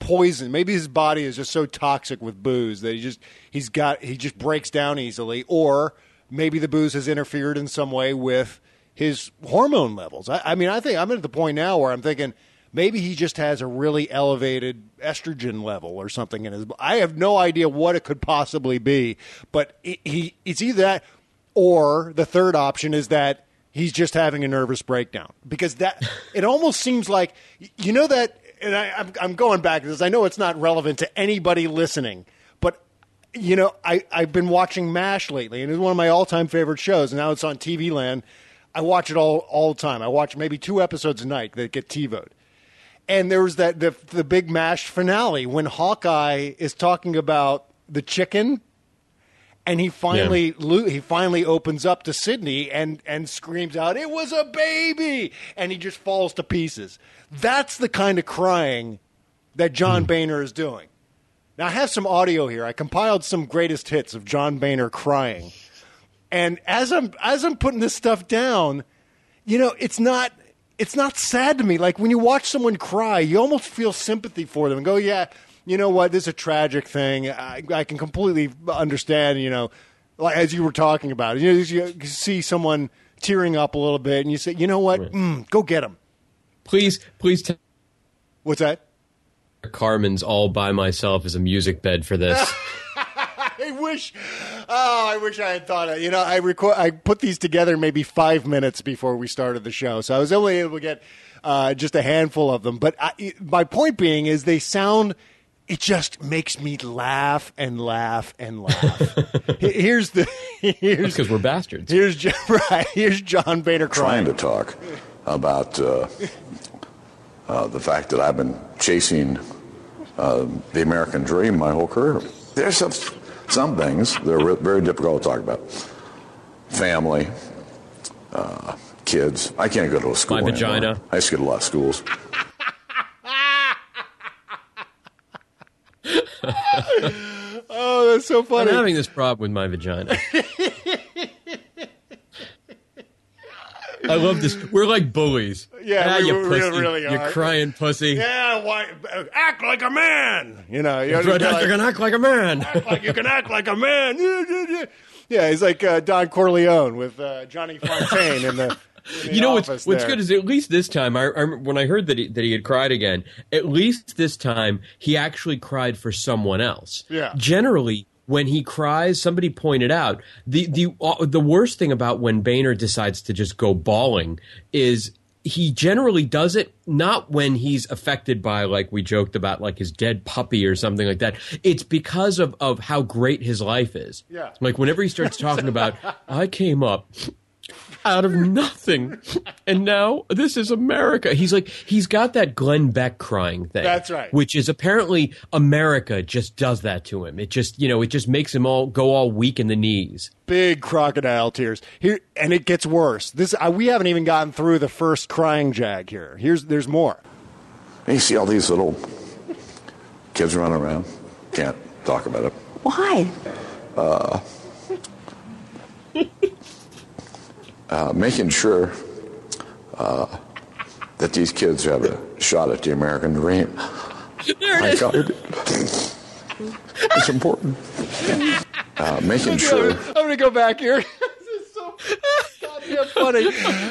poisoned. Maybe his body is just so toxic with booze that he just he's got he just breaks down easily, or maybe the booze has interfered in some way with his hormone levels. I, I mean, I think I'm at the point now where I'm thinking maybe he just has a really elevated estrogen level or something in his. I have no idea what it could possibly be, but he it's either that or the third option is that he's just having a nervous breakdown because that *laughs* it almost seems like you know that and I, I'm, I'm going back to this. I know it's not relevant to anybody listening, but you know I I've been watching Mash lately, and it's one of my all time favorite shows. And now it's on TV Land. I watch it all all the time. I watch maybe two episodes a night that get TiVoed. And there was that the the big Mash finale when Hawkeye is talking about the chicken and he finally lo- he finally opens up to Sidney and and screams out, "It was a baby!" and he just falls to pieces. That's the kind of crying that John hmm. Boehner is doing. Now I have some audio here. I compiled some greatest hits of John Boehner crying, and as I'm as I'm putting this stuff down, you know, it's not it's not sad to me. Like when you watch someone cry, you almost feel sympathy for them and go, "Yeah." You know what? This is a tragic thing. I, I can completely understand. You know, like as you were talking about it, you, know, you see someone tearing up a little bit, and you say, "You know what? Mm, go get him." Please, please tell What's that? Carmen's all by myself as a music bed for this. *laughs* I wish. Oh, I wish I had thought of. It. You know, I record. I put these together maybe five minutes before we started the show, so I was only able to get uh, just a handful of them. But I, my point being is, they sound. It just makes me laugh and laugh and laugh. *laughs* here's the. Here's because we're bastards. Here's Jo- *laughs* right. Here's John Boehner trying to talk about uh, uh, the fact that I've been chasing uh, the American dream my whole career. There's some, some things that are re- very difficult to talk about. Family, uh, kids. I can't go to a school. My anymore. vagina. I used to go to a lot of schools. *laughs* Oh, that's so funny. I'm having this problem with my vagina. I love this. We're like bullies. Yeah, Ah, we- you we pussy. really, are. crying pussy. Yeah, why act like a man? You know, you That's know, right, you're you're gonna act like a man. like you can act like a man. Yeah, he's like uh, Don Corleone with uh, Johnny Fontane in the. You know what's what's there. good is at least this time I, I when I heard that he, that he had cried again. At least this time he actually cried for someone else. Yeah. Generally, when he cries, somebody pointed out the the uh, the worst thing about when Boehner decides to just go bawling is he generally does it not when he's affected by like we joked about like his dead puppy or something like that. It's because of of how great his life is. Yeah. Like whenever he starts talking about *laughs* I came up out of nothing. And now this is America. He's like, he's got that Glenn Beck crying thing. That's right. Which is apparently America just does that to him. It just, you know, it just makes him all go all weak in the knees. big crocodile tears here, and it gets worse. This uh, we haven't even gotten through the first crying jag here. Here's there's more. And you see all these little kids running around. Can't talk about it. Why? Uh, uh, making sure uh, that these kids have a shot at the American dream. There it is. It's important. Uh, making sure. I'm gonna go back here. *laughs* this is so goddamn funny.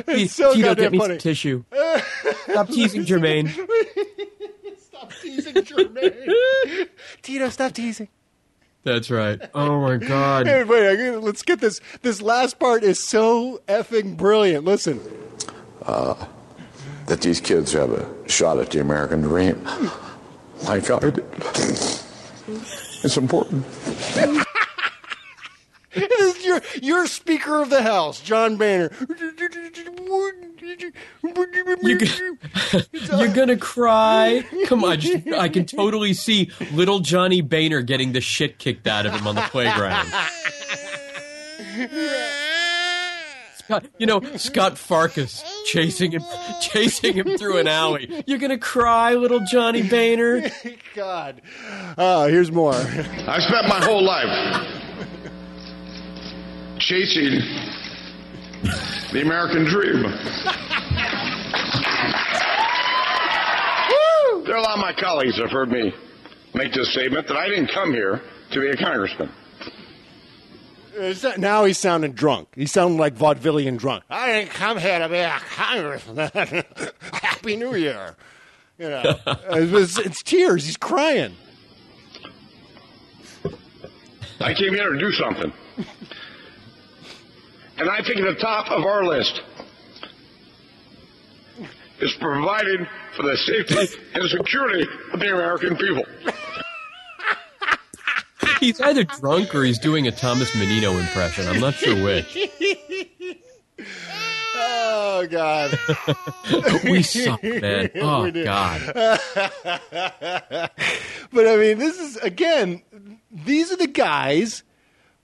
It's so Tito, goddamn get me funny. some tissue. *laughs* Stop teasing Jermaine. *laughs* stop teasing, Jermaine. Tito, stop teasing. That's right. Oh my God. Hey, wait, let's get this. This last part is so effing brilliant. Listen. uh, that these kids have a shot at the American dream. My God, it's important. *laughs* This is your your Speaker of the House, John Boehner. You *laughs* You're gonna cry. Come on, just, I can totally see little Johnny Boehner getting the shit kicked out of him on the playground. Scott, you know Scut Farkus chasing him, chasing him through an alley. You're gonna cry, little Johnny Boehner. *laughs* God. Oh, here's more. I spent my whole life chasing the American dream. Woo! There are a lot of my colleagues have heard me make this statement that I didn't come here to be a congressman. Is that- Now he's sounding drunk. He's sounding like vaudevillian drunk. I didn't come here to be a congressman. *laughs* Happy New Year. You know, *laughs* it's, it's tears. He's crying. I came here to do something. And I think at the top of our list is providing for the safety and security of the American people. *laughs* He's either drunk or he's doing a Thomas Menino impression. I'm not sure which. *laughs* Oh God. *laughs* we suck, man. Oh We. God. but I mean, this is again. These are the guys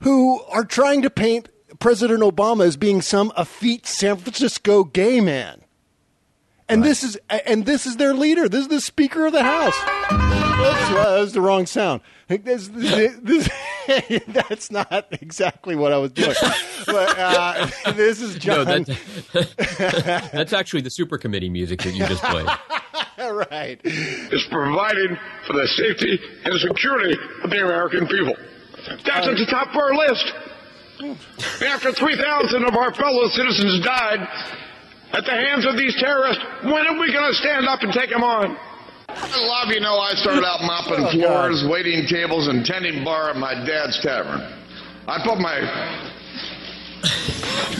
who are trying to paint President Obama as being some effete San Francisco gay man, and this is and this is their leader. This is the Speaker of the House. Oops, well, that was the wrong sound. This, this, this- *laughs* that's not exactly what I was doing. But uh, *laughs* this is No, John. that, *laughs* that's actually the super committee music that you just played. right. It's providing for the safety and security of the American people. That's at the top of our list. After 3,000 of our fellow citizens died at the hands of these terrorists, when are we going to stand up and take them on? A lot of you know, I started out mopping Oh, floors, waiting tables, and tending bar at my dad's tavern. I put my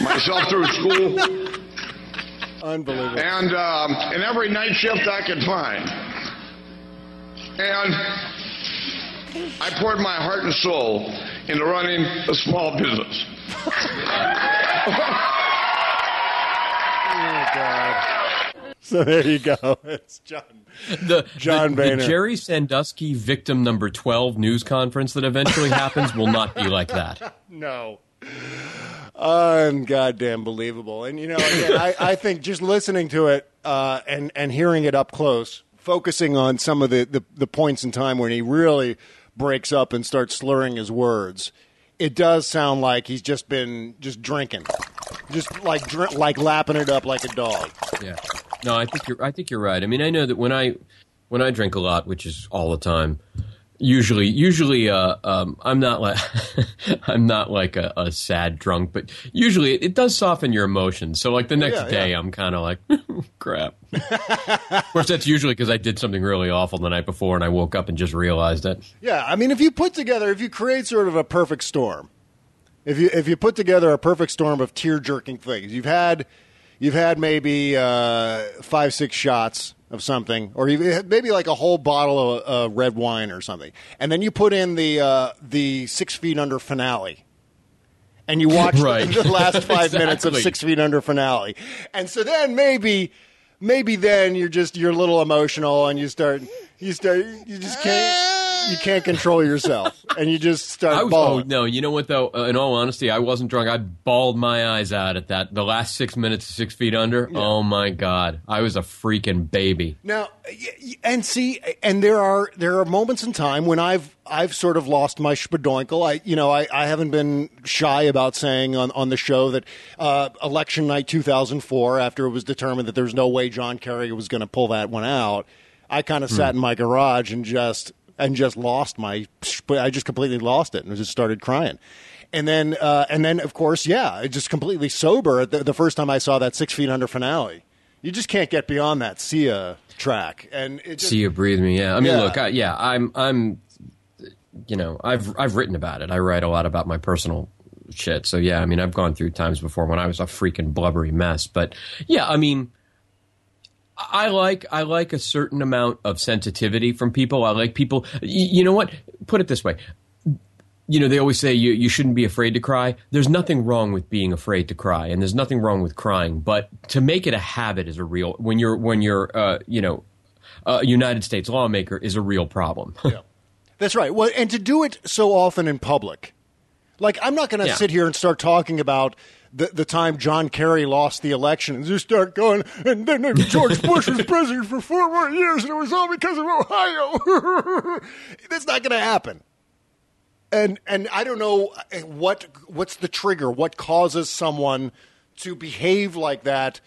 myself through school *laughs* Unbelievable. and um, in every night shift I could find. And I poured my heart and soul into running a small business. Oh, *laughs* God. So there you go. It's John. The, John the, the Jerry Sandusky victim number 12 news conference that eventually happens will not be like that. *laughs* No. Ungoddamn believable. And you know, again, I, I think just listening to it uh, and and hearing it up close, focusing on some of the, the, the points in time when he really breaks up and starts slurring his words, it does sound like he's just been just drinking, just like dr- like lapping it up like a dog. Yeah. No, I think you're. I think you're right. I mean, I know that when I when I drink a lot, which is all the time, usually usually uh, um, I'm not like *laughs* I'm not like a, a sad drunk, but usually it, it does soften your emotions. So like the next Yeah, day, yeah. I'm kind of like *laughs* crap. of course, that's usually because I did something really awful the night before, and I woke up and just realized it. Yeah, I mean, if you put together, if you create sort of a perfect storm, if you if you put together a perfect storm of tear jerking things, you've had you've had maybe uh, five six shots of something, or maybe like a whole bottle of uh, red wine or something, and then you put in the uh, the six feet under finale. And you *laughs* watch Right. the, the last *laughs* five minutes of Six Feet Under finale, and so then maybe, maybe then you're just you're a little emotional, and you start you start you just can't you can't control yourself, and you just start I was, oh bawling. no! You know what though? Uh, in all honesty, I wasn't drunk. I bawled my eyes out at that. The last six minutes, of six feet under. Oh my god! I was a freaking baby. Now, and see, and there are there are moments in time when I've I've sort of lost my spadoinkle. I you know I, I haven't been shy about saying on, on the show that uh, election night 2004, after it was determined that there was no way John Kerry was going to pull that one out, I kind of sat in my garage and just and just lost my I just completely lost it and just started crying. And then, uh, and then, of course, yeah, I just completely sober the, the first time I saw that Six Feet Under finale. You just can't get beyond that Sia track, and it just, See you breathe me. Yeah. I mean, Yeah. look. I, yeah. I'm. I'm. You know, I've I've written about it. I write a lot about my personal shit. So yeah. I mean, I've gone through times before when I was a freaking blubbery mess. But yeah. I mean. I like I like a certain amount of sensitivity from people. I like people. You know what? Put it this way. You know, they always say you, you shouldn't be afraid to cry. There's nothing wrong with being afraid to cry, and there's nothing wrong with crying. But to make it a habit is a real when you're when you're uh, you know a United States lawmaker is a real problem. *laughs* That's right. Well, and to do it so often in public, like I'm not going to Yeah. sit here and start talking about the the time John Kerry lost the election and just start going. And then George Bush was president for four more years, and it was all because of Ohio. *laughs* That's not going to happen. And and I don't know what what's the trigger. What causes someone to behave like that?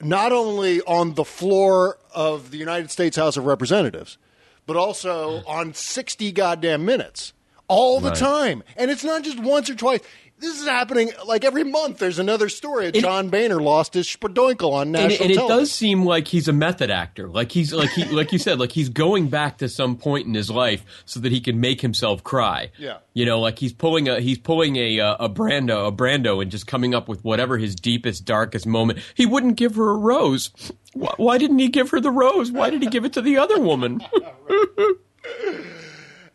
Not only on the floor of the United States House of Representatives, but also hmm. on 60 goddamn minutes all the Right. time. And it's not just once or twice. This is happening like every month. There's another story. of John Boehner lost his spadoinkle on and, national and it does seem like he's a method actor. Like he's like he like you said, like he's going back to some point in his life so that he can make himself cry. Yeah. You know, like he's pulling a he's pulling a uh, a Brando a Brando and just coming up with whatever his deepest darkest moment. He wouldn't give her a rose. Why, why didn't he give her the rose? Why did he give it to the other woman? *laughs*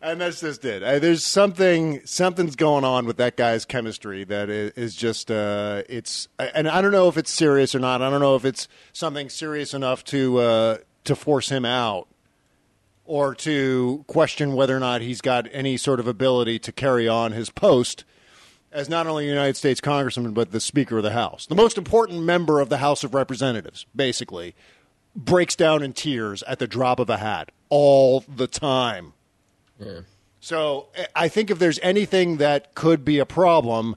and that's just it. Uh, there's something something's going on with that guy's chemistry that is, is just uh, it's and I don't know if it's serious or not. I don't know if it's something serious enough to uh, to force him out or to question whether or not he's got any sort of ability to carry on his post as not only a United States Congressman but the Speaker of the House, the most important member of the House of Representatives, basically breaks down in tears at the drop of a hat all the time. So I think if there's anything that could be a problem,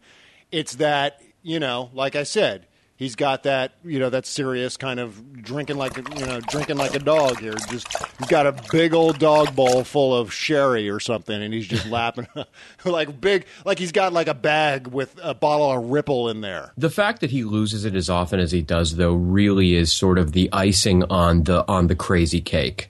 it's that you know, like I said, he's got that you know that serious kind of drinking like a, you know drinking like a dog here. Just he's got a big old dog bowl full of sherry or something, and he's just *laughs* lapping *laughs* like big like he's got like a bag with a bottle of Ripple in there. The fact that he loses it as often as he does, though, really is sort of the icing on the on the crazy cake.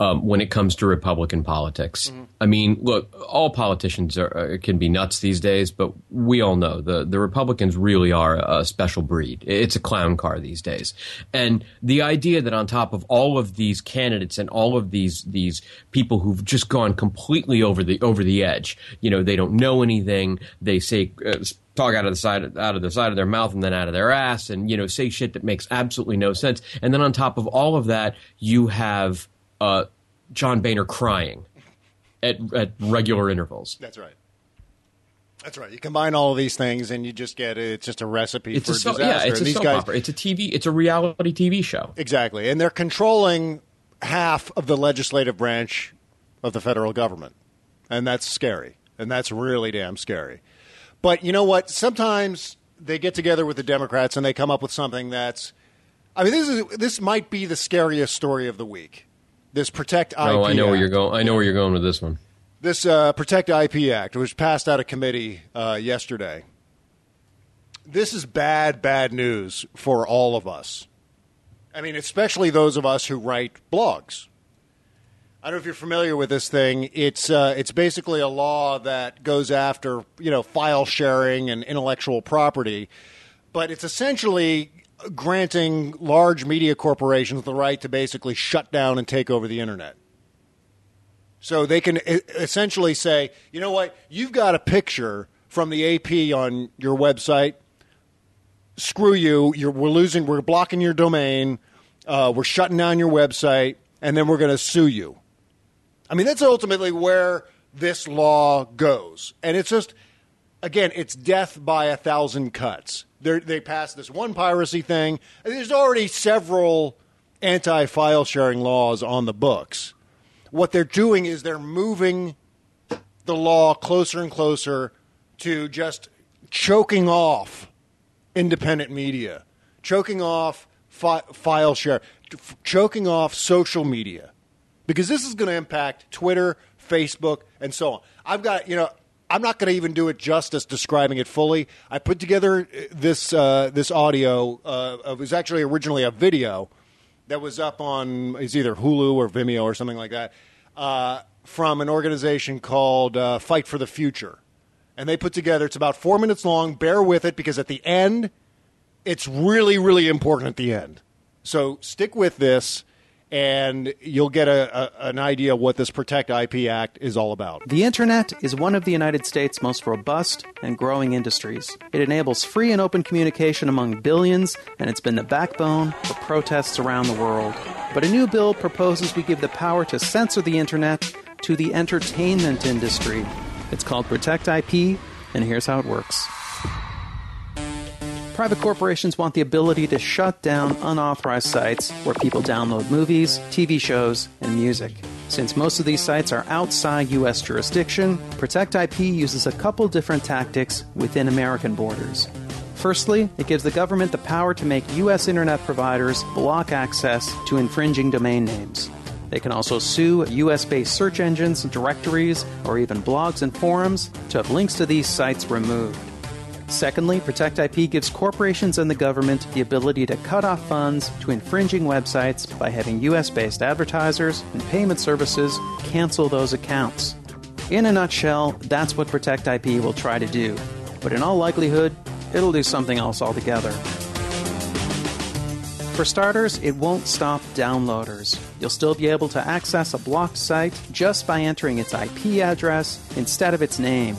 Um, when it comes to Republican politics. I mean, look, all politicians are, uh, can be nuts these days, but we all know the, the Republicans really are a special breed. It's a clown car these days. And the idea that on top of all of these candidates and all of these these people who've just gone completely over the over the edge, you know, they don't know anything. They say uh, talk out of the side out of the side of their mouth and then out of their ass, and you know, say shit that makes absolutely no sense. And then on top of all of that, you have uh, John Boehner crying at at regular intervals. That's right. That's right. You combine all of these things, and you just get it's just a recipe It's for a so, disaster. yeah, it's And a these soap guys, opera. It's a TV. It's a reality TV show. Exactly. And they're controlling half of the legislative branch of the federal government. And that's scary. And that's really damn scary. But you know what? Sometimes they get together with the Democrats and they come up with something that's I mean this is this might be the scariest story of the week. This Protect IP Oh, I know where Act. you're going. I know where you're going with this one. This uh, Protect IP Act was passed out of committee uh, yesterday. This is bad, bad news for all of us. I mean, especially those of us who write blogs. I don't know if you're familiar with this thing. It's uh, it's basically a law that goes after you know file sharing and intellectual property, but it's essentially granting large media corporations the right to basically shut down and take over the internet. So they can essentially say, you know what, you've got a picture from the AP on your website. Screw you. You're, we're losing. We're blocking your domain. Uh, we're shutting down your website, and then we're going to sue you. I mean, that's ultimately where this law goes, and it's just again, it's death by a thousand cuts. They're, passed this one piracy thing. There's already several anti-file sharing laws on the books. What they're doing is they're moving the law closer and closer to just choking off independent media, choking off fi- file share, choking off social media, because this is going to impact Twitter, Facebook, and so on. I've got you know. I'm not going to even do it justice describing it fully. I put together uh, this uh, this audio. Uh, it was actually originally a video that was up on is either Hulu or Vimeo or something like that uh, from an organization called uh, Fight for the Future, and they put together. It's about four minutes long. Bear with it because at the end, it's really really important at the end. So stick with this, and you'll get a, a, an idea what this Protect IP Act is all about. The Internet is one of the United States' most robust and growing industries. It enables free and open communication among billions, and it's been the backbone for protests around the world. But a new bill proposes we give the power to censor the Internet to the entertainment industry. It's called Protect IP, and here's how it works. Private corporations want the ability to shut down unauthorized sites where people download movies, TV shows, and music. Since most of these sites are outside U.S. jurisdiction, Protect IP uses a couple different tactics within American borders. Firstly, it gives the government the power to make U.S. internet providers block access to infringing domain names. They can also sue US based search engines, directories, or even blogs and forums to have links to these sites removed. Secondly, Protect IP gives corporations and the government the ability to cut off funds to infringing websites by having US based advertisers and payment services cancel those accounts. In a nutshell, that's what Protect IP will try to do. But in all likelihood, it'll do something else altogether. For starters, it won't stop downloaders. You'll still be able to access a blocked site just by entering its IP address instead of its name.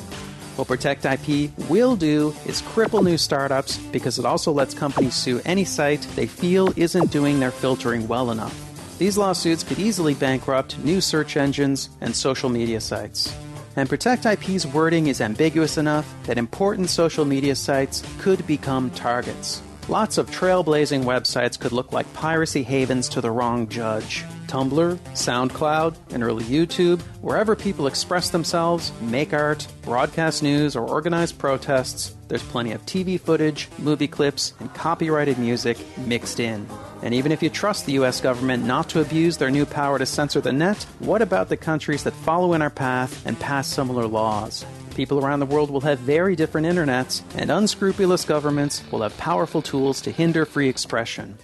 What Protect IP will do is cripple new startups because it also lets companies sue any site they feel isn't doing their filtering well enough. These lawsuits could easily bankrupt new search engines and social media sites. And Protect IP's wording is ambiguous enough that important social media sites could become targets. Lots of trailblazing websites could look like piracy havens to the wrong judge. Tumblr, SoundCloud, and early YouTube, wherever people express themselves, make art, broadcast news, or organize protests, there's plenty of TV footage, movie clips, and copyrighted music mixed in. And even if you trust the US government not to abuse their new power to censor the net, what about the countries that follow in our path and pass similar laws? People around the world will have very different internets, and unscrupulous governments will have powerful tools to hinder free expression.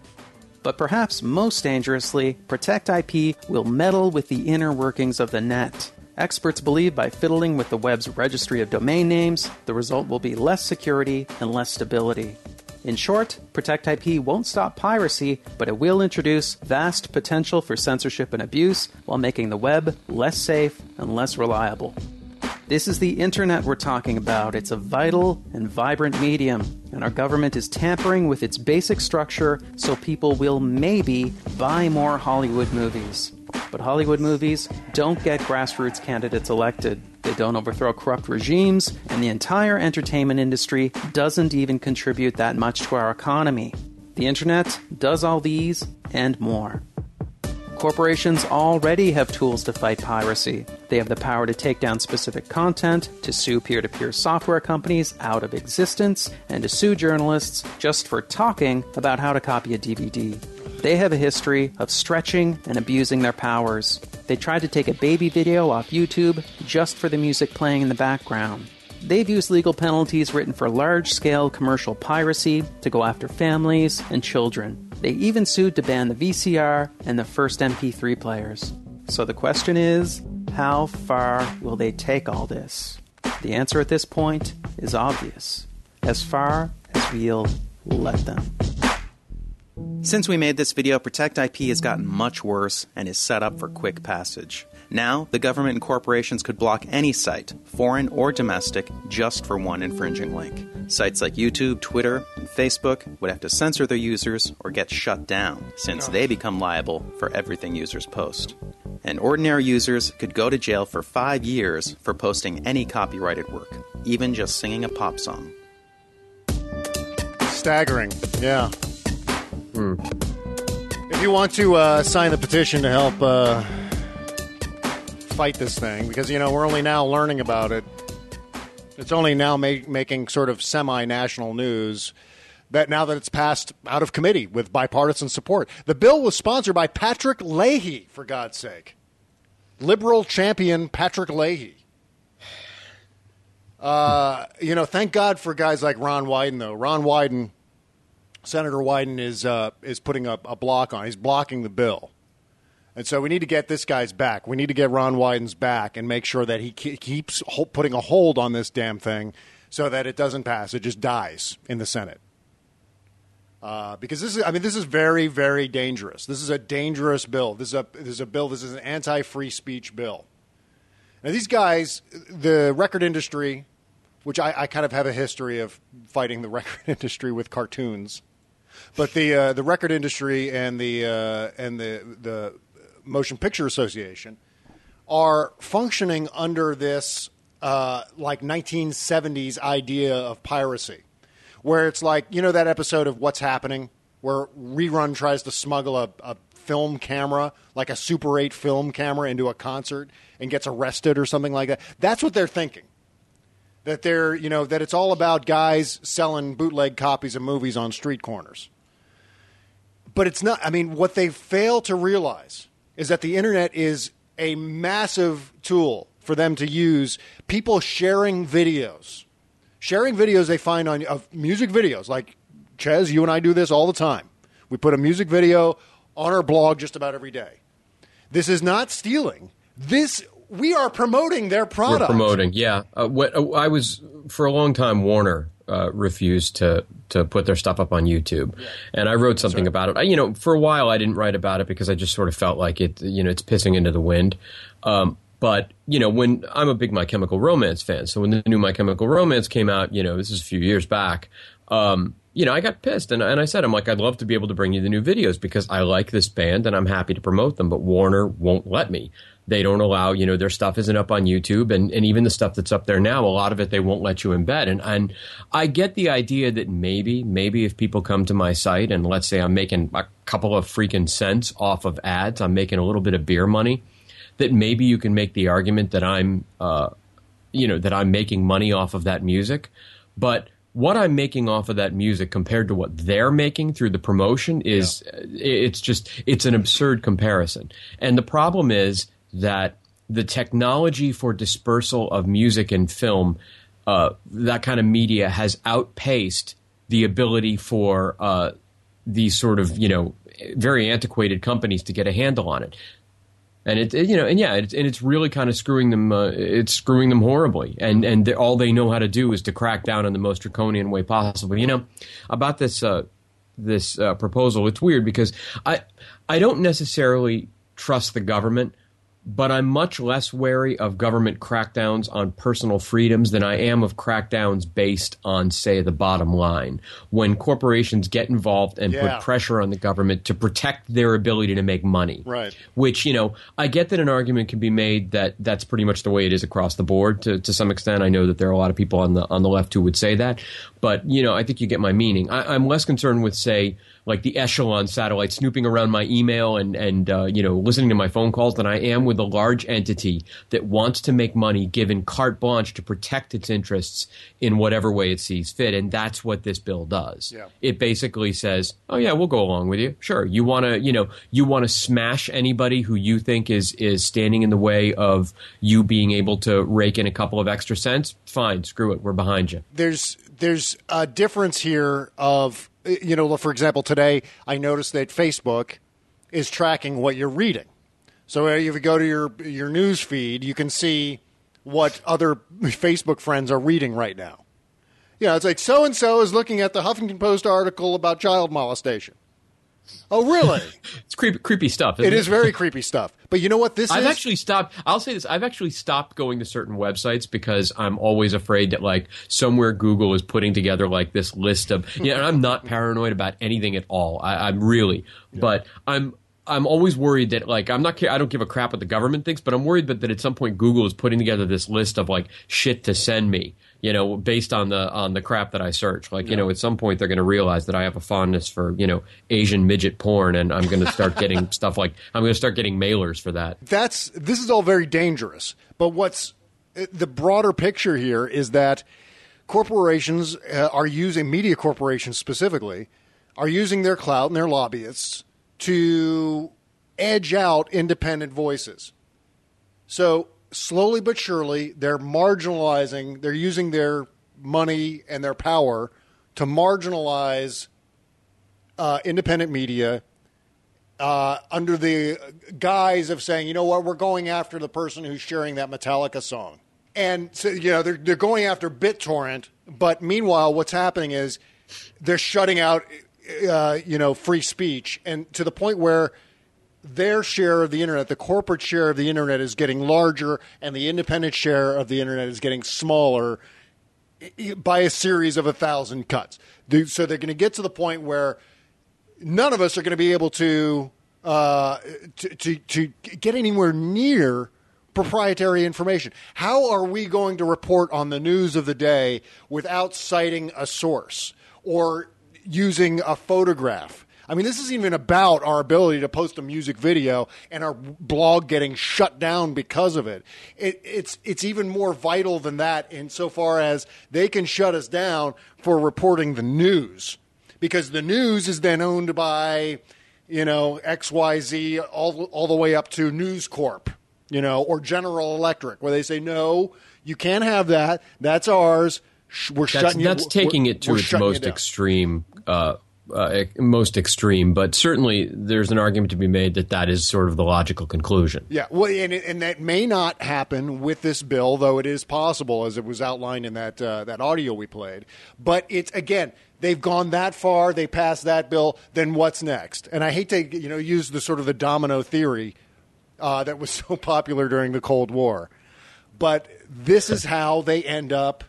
But perhaps most dangerously, Protect IP will meddle with the inner workings of the net. Experts believe by fiddling with the web's registry of domain names, the result will be less security and less stability. In short, Protect IP won't stop piracy, but it will introduce vast potential for censorship and abuse while making the web less safe and less reliable. This is the internet we're talking about. It's a vital and vibrant medium, and our government is tampering with its basic structure so people will maybe buy more Hollywood movies. But Hollywood movies don't get grassroots candidates elected. They don't overthrow corrupt regimes, and the entire entertainment industry doesn't even contribute that much to our economy. The internet does all these and more. Corporations already have tools to fight piracy. They have the power to take down specific content, to sue peer to peer software companies out of existence, and to sue journalists just for talking about how to copy a DVD. They have a history of stretching and abusing their powers. They tried to take a baby video off YouTube just for the music playing in the background. They've used legal penalties written for large scale commercial piracy to go after families and children. They even sued to ban the VCR and the first MP3 players. So the question is how far will they take all this? The answer at this point is obvious as far as we'll let them. Since we made this video, Protect IP has gotten much worse and is set up for quick passage. Now, the government and corporations could block any site, foreign or domestic, just for one infringing link. Sites like YouTube, Twitter, and Facebook would have to censor their users or get shut down, since they become liable for everything users post. And ordinary users could go to jail for five years for posting any copyrighted work, even just singing a pop song. Staggering. Yeah. If you want to uh, sign the petition to help uh, fight this thing, because you know we're only now learning about it. It's only now ma- making sort of semi-national news. That now that it's passed out of committee with bipartisan support, the bill was sponsored by Patrick Leahy, for God's sake, liberal champion Patrick Leahy. Uh, you know, thank God for guys like Ron Wyden, though. Ron Wyden, Senator Wyden, is uh, is putting a block on. He's blocking the bill, and so we need to get this guy's back. We need to get Ron Wyden's back and make sure that he ke- keeps ho- putting a hold on this damn thing, so that it doesn't pass. It just dies in the Senate. Uh, because this is, I mean, this is very, very dangerous. This is a dangerous bill. This is a, this is a bill. This is an anti-free speech bill. Now, these guys, the record industry, which I, I kind of have a history of fighting the *laughs* record industry with cartoons, but the uh, the record industry and the uh, and the the Motion Picture Association are functioning under this uh, like 1970s idea of piracy, where it's like you know that episode of What's Happening, where Rerun tries to smuggle a, a film camera, like a Super 8 film camera, into a concert and gets arrested or something like that. That's what they're thinking. That they're, you know, that it's all about guys selling bootleg copies of movies on street corners. But it's not, I mean, what they fail to realize is that the internet is a massive tool for them to use. People sharing videos, sharing videos they find on of music videos. Like Chez, you and I do this all the time. We put a music video on our blog just about every day. This is not stealing. This we are promoting their product. We're promoting, yeah. Uh, what uh, I was for a long time, Warner uh, refused to to put their stuff up on YouTube, and I wrote something about it. I, you know, for a while I didn't write about it because I just sort of felt like it. You know, it's pissing into the wind. Um, but you know, when I'm a big My Chemical Romance fan, so when the new My Chemical Romance came out, you know, this is a few years back. Um, you know, I got pissed and, and I said, I'm like, I'd love to be able to bring you the new videos because I like this band and I'm happy to promote them, but Warner won't let me. They don't allow, you know, their stuff isn't up on YouTube and, and even the stuff that's up there now, a lot of it they won't let you embed. And, and I get the idea that maybe, maybe if people come to my site and let's say I'm making a couple of freaking cents off of ads, I'm making a little bit of beer money, that maybe you can make the argument that I'm, uh, you know, that I'm making money off of that music. But what I'm making off of that music compared to what they're making through the promotion is it's just it's an absurd comparison. And the problem is that the technology for dispersal of music and film, uh, that kind of media, has outpaced the ability for uh, these sort of you know very antiquated companies to get a handle on it. And it, it you know, and yeah, it's, and it's really kind of screwing them. Uh, it's screwing them horribly, and and all they know how to do is to crack down in the most draconian way possible. You know, about this uh, this uh, proposal, it's weird because I I don't necessarily trust the government, but I'm much less wary of government crackdowns on personal freedoms than I am of crackdowns based on, say, the bottom line. When corporations get involved and Yeah. put pressure on the government to protect their ability to make money. Right. Which, you know, I get that an argument can be made that that's pretty much the way it is across the board to, to some extent. I know that there are a lot of people on the on the left who would say that. But, you know, I think you get my meaning. I, I'm less concerned with, say, like the echelon satellite snooping around my email and and uh, you know listening to my phone calls than I am with a large entity that wants to make money, given carte blanche to protect its interests in whatever way it sees fit, and that's what this bill does. Yeah. It basically says, "Oh yeah, we'll go along with you. Sure, you want to you know you want to smash anybody who you think is is standing in the way of you being able to rake in a couple of extra cents. Fine, screw it, we're behind you." there's there's a difference here of you know for example today i noticed that facebook is tracking what you're reading. So uh, if you go to your your news feed you can see what other *laughs* facebook friends are reading right now. Yeah it's like so and so is looking at the huffington post article about child molestation oh really *laughs* It's creepy, creepy stuff. it isn't is very *laughs* creepy stuff but you know what this I've is actually stopped. I'll say this: I've actually stopped going to certain websites because I'm always afraid that like somewhere Google is putting together like this list of. Yeah, and I'm not paranoid about anything at all. I, I'm really, but I'm. I'm always worried that like I'm not. I don't give a crap what the government thinks, but I'm worried that, that at some point Google is putting together this list of like shit to send me. You know, based on the on the crap that I search. Like, you know, at some point they're going to realize that I have a fondness for you know Asian midget porn, and I'm going to start *laughs* getting stuff like I'm going to start getting mailers for that. that's this is all very dangerous. But what's the broader picture here is that corporations uh, are using media corporations specifically are using their clout and their lobbyists to edge out independent voices. So slowly but surely, they're marginalizing. They're using their money and their power to marginalize uh, independent media uh, under the guise of saying, you know what, we're going after the person who's sharing that Metallica song. And so, you know, they're, they're going after BitTorrent, but meanwhile, what's happening is they're shutting out, uh, you know, free speech, and to the point where their share of the internet, the corporate share of the internet, is getting larger, and the independent share of the internet is getting smaller by a series of a thousand cuts. So they're going to get to the point where none of us are going to be able to, uh, to, to to get anywhere near proprietary information. How are we going to report on the news of the day without citing a source or using a photograph? I mean, this isn't even about our ability to post a music video and our blog getting shut down because of it. it it's it's even more vital than that insofar as they can shut us down for reporting the news because the news is then owned by you know XYZ all all the way up to News Corp, you know, or General Electric where they say no, you can't have that. That's ours. We're that's, shutting you that's we're- taking it to its most extreme uh, uh, most extreme but certainly there's an argument to be made that that is sort of the logical conclusion Yeah, well, and, and that may not happen with this bill, though it is possible, as it was outlined in that uh, that audio we played. But it's again, they've gone that far, they passed that bill. Then what's next? And I hate to you know use the sort of the domino theory uh, that was *laughs* so popular during the Cold War, but this is how they end up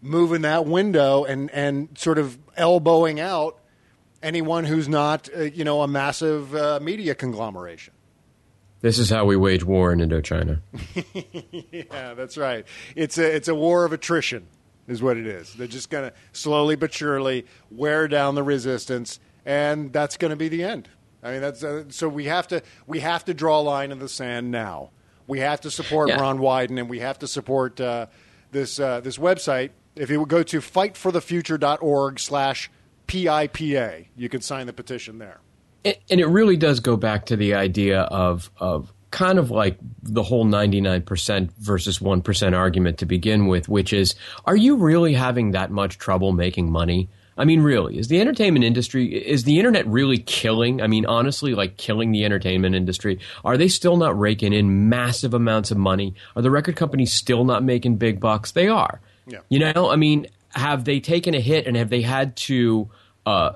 moving that window and and sort of elbowing out anyone who's not uh, you know a massive uh, media conglomeration. this is how we wage war in indochina *laughs* yeah, that's right. It's a it's a war of attrition, is what it is. They're just going to slowly but surely wear down the resistance, and that's going to be the end. I mean, that's uh, so we have to we have to draw a line in the sand now. We have to support Yeah. Ron Wyden, and we have to support uh, this uh, this website. If you would go to fightforthefuture.org slash PIPA, you can sign the petition there. and and it really does go back to the idea of of kind of like the whole 99% versus 1% argument to begin with which is are you really having that much trouble making money I mean, really, is the entertainment industry, is the internet really killing? I mean, honestly, like killing the entertainment industry? Are they still not raking in massive amounts of money? Are the record companies still not making big bucks? They are. Yeah. You know, I mean, have they taken a hit and have they had to uh,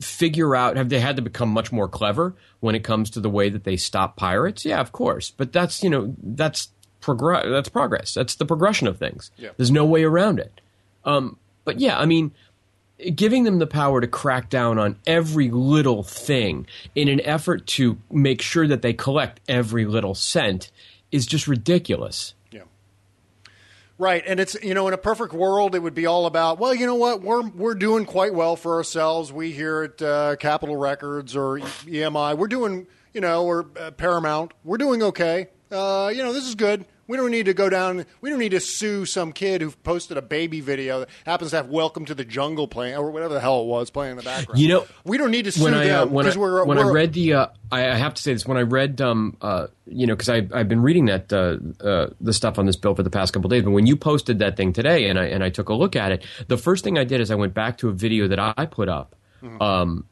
figure out, have they had to become much more clever when it comes to the way that they stop pirates? Yeah, of course. But that's, you know, that's, progress. that's progress. That's the progression of things. Yeah. There's no way around it. Um, but yeah, I mean, giving them the power to crack down on every little thing in an effort to make sure that they collect every little cent is just ridiculous. Right, and it's you know in a perfect world it would be all about well you know what we're we're doing quite well for ourselves. We here at uh, Capitol Records or EMI we're doing you know or uh, Paramount we're doing okay. Uh, you know this is good we don't need to go down we don't need to sue some kid who posted a baby video that happens to have Welcome to the Jungle playing or whatever the hell it was playing in the background. You know, we don't need to sue when I uh, them when, I, because we're when we're, I read the uh, I, I have to say this when I read um uh you know because I've been reading that uh, uh the stuff on this bill for the past couple days but when you posted that thing today and I and I took a look at it the first thing I did is I went back to a video that I put up um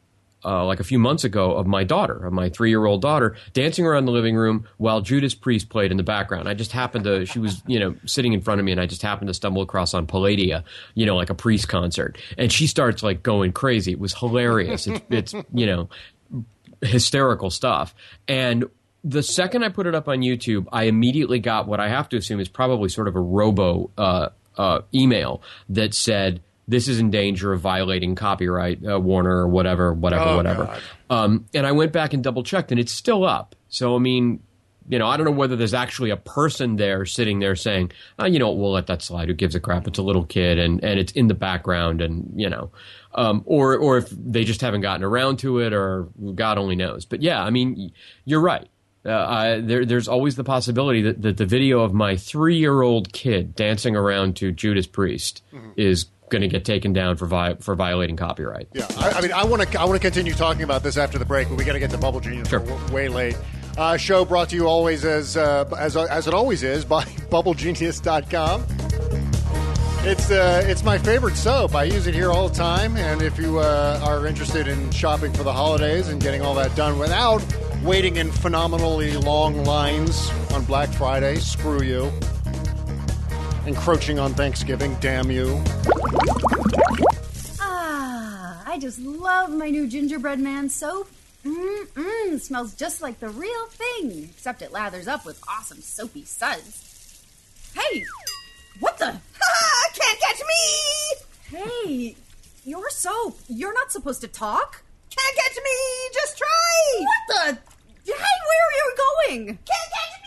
uh, like a few months ago of my daughter, of my three year old daughter, dancing around the living room while Judas Priest played in the background. I just happened to, she was, you know, sitting in front of me and I just happened to stumble across on Palladia, you know, like a Priest concert. And she starts like going crazy. It was hilarious. It's, *laughs* it's you know, hysterical stuff. And the second I put it up on YouTube, I immediately got what I have to assume is probably sort of a robo uh, uh, email that said, this is in danger of violating copyright, uh, Warner or whatever, whatever, Oh, whatever. Um, and I went back and double checked, and it's still up. So I mean, you know, I don't know whether there's actually a person there sitting there saying, oh, you know, we'll let that slide. Who gives a crap? It's a little kid, and and it's in the background, and you know, um, or or if they just haven't gotten around to it, or God only knows. But yeah, I mean, you're right. Uh, I, there, there's always the possibility that, that the video of my three year old kid dancing around to Judas Priest is going to get taken down for vi- for violating copyright. Yeah, I, I mean, I want to I want to continue talking about this after the break, but we got to get to Bubble Genius. W- way late. Uh, show brought to you always as uh, as as it always is by *laughs* BubbleGenius.com. It's uh, it's my favorite soap. I use it here all the time. And if you uh, are interested in shopping for the holidays and getting all that done without waiting in phenomenally long lines on Black Friday, screw you. Encroaching on Thanksgiving, damn you. Ah, I just love my new gingerbread man soap. Mmm, smells just like the real thing, except it lathers up with awesome soapy suds. Hey, what the? *laughs* Can't catch me! Hey, your soap. You're not supposed to talk. Can't catch me! Just try! What the? Hey, where are you going? Can't catch me!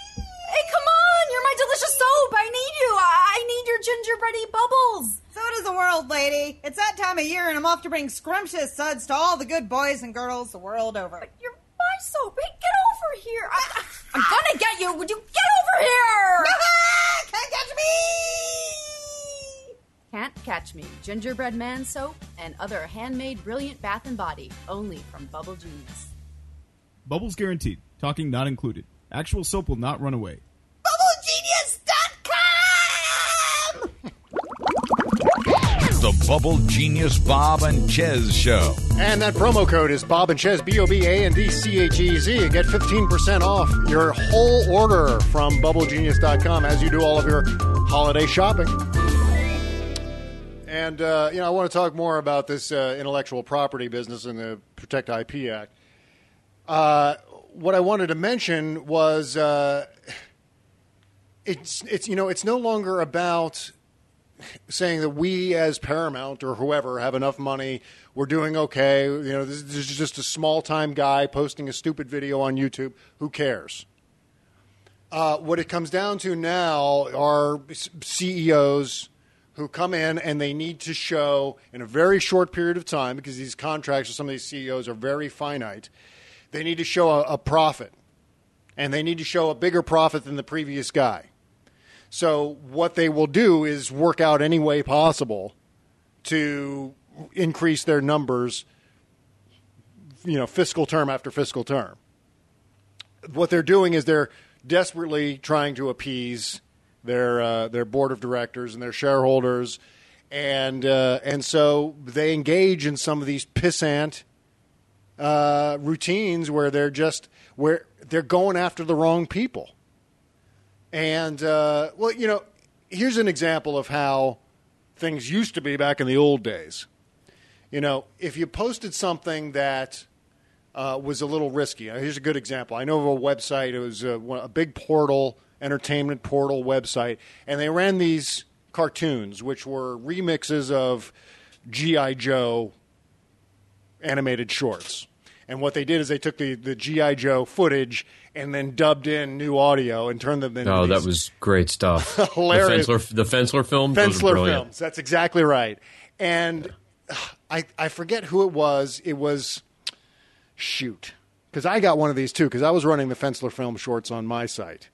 Hey, come on! You're my delicious soap. I need you. I I need your gingerbready bubbles. So does the world, lady. It's that time of year, and I'm off to bring scrumptious suds to all the good boys and girls the world over. But You're my soap. Hey, get over here. I, I'm gonna get you. Would you get over here? *laughs* Can't catch me! Can't catch me. Gingerbread man soap and other handmade brilliant bath and body only from Bubble Genius. Bubbles guaranteed. Talking not included. Actual soap will not run away. BubbleGenius.com! The Bubble Genius Bob and Chez Show. And that promo code is Bob and Chez, B O B A N D C H E Z. Get 15% off your whole order from BubbleGenius.com as you do all of your holiday shopping. And, uh, you know, I want to talk more about this uh, intellectual property business and the Protect IP Act. Uh, what I wanted to mention was uh, it's, it's, you know, it's no longer about saying that we as Paramount or whoever have enough money, we're doing okay. You know, this, this is just a small time guy posting a stupid video on YouTube. Who cares? Uh, what it comes down to now are CEOs who come in and they need to show in a very short period of time because these contracts for some of these CEOs are very finite. They need to show a, a profit, and they need to show a bigger profit than the previous guy. So what they will do is work out any way possible to increase their numbers, you know, fiscal term after fiscal term. What they're doing is they're desperately trying to appease their uh, their board of directors and their shareholders, and uh, and so they engage in some of these pissant uh, routines where they're just where they're going after the wrong people. And uh, well, you know, here's an example of how things used to be back in the old days. You know, if you posted something that uh, was a little risky, uh, here's a good example. I know of a website. It was a, a big portal, entertainment portal website, and they ran these cartoons, which were remixes of GI Joe animated shorts. And what they did is they took the, the GI Joe footage and then dubbed in new audio and turned them into Oh, that was great stuff. *laughs* Hilarious. The Fensler, the Fensler film. those were Fensler films. That's exactly right. And uh, I I forget who it was. It was shoot because I got one of these too because I was running the Fensler film shorts on my site,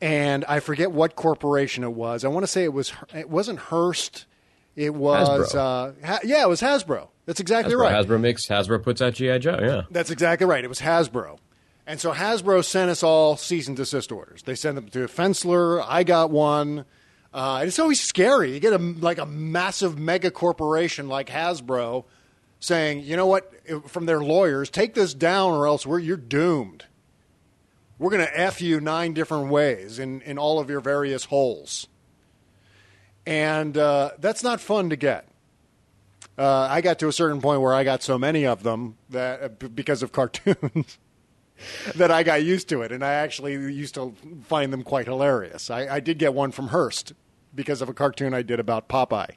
and I forget what corporation it was. I want to say it was it wasn't Hearst. It was Hasbro. uh, ha- yeah, it was Hasbro. That's exactly Hasbro, right. Hasbro makes Hasbro puts out GI Joe. Yeah. That's exactly right. It was Hasbro. And so Hasbro sent us all cease and desist orders. They sent them to Fensler. I got one. Uh, it's always scary. You get a like a massive mega corporation like Hasbro saying, you know what, from their lawyers, take this down or else we're, you're doomed. We're going to F you nine different ways in, in all of your various holes. And uh, that's not fun to get. Uh, I got to a certain point where I got so many of them that uh, because of *laughs* cartoons that I got used to it, and I actually used to find them quite hilarious. I, I did get one from Hearst because of a cartoon I did about Popeye.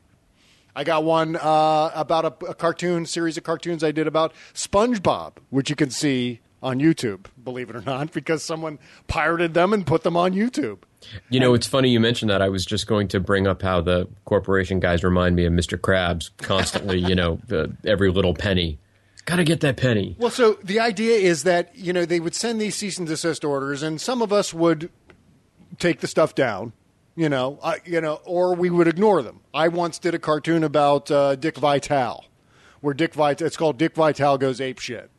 I got one uh, about a, a cartoon series of cartoons I did about SpongeBob, which you can see on YouTube, believe it or not, *laughs* because someone pirated them and put them on YouTube. You know, it's funny you mentioned that. I was just going to bring up how the corporation guys remind me of Mr. Krabs constantly. you know, *laughs* the, every little penny. Got to get that penny. Well, so the idea is that you know they would send these cease and desist orders, and some of us would take the stuff down, you know, uh, you know, or we would ignore them. I once did a cartoon about uh, Dick Vitale, where Dick Vitale. It's called Dick Vitale goes ape shit,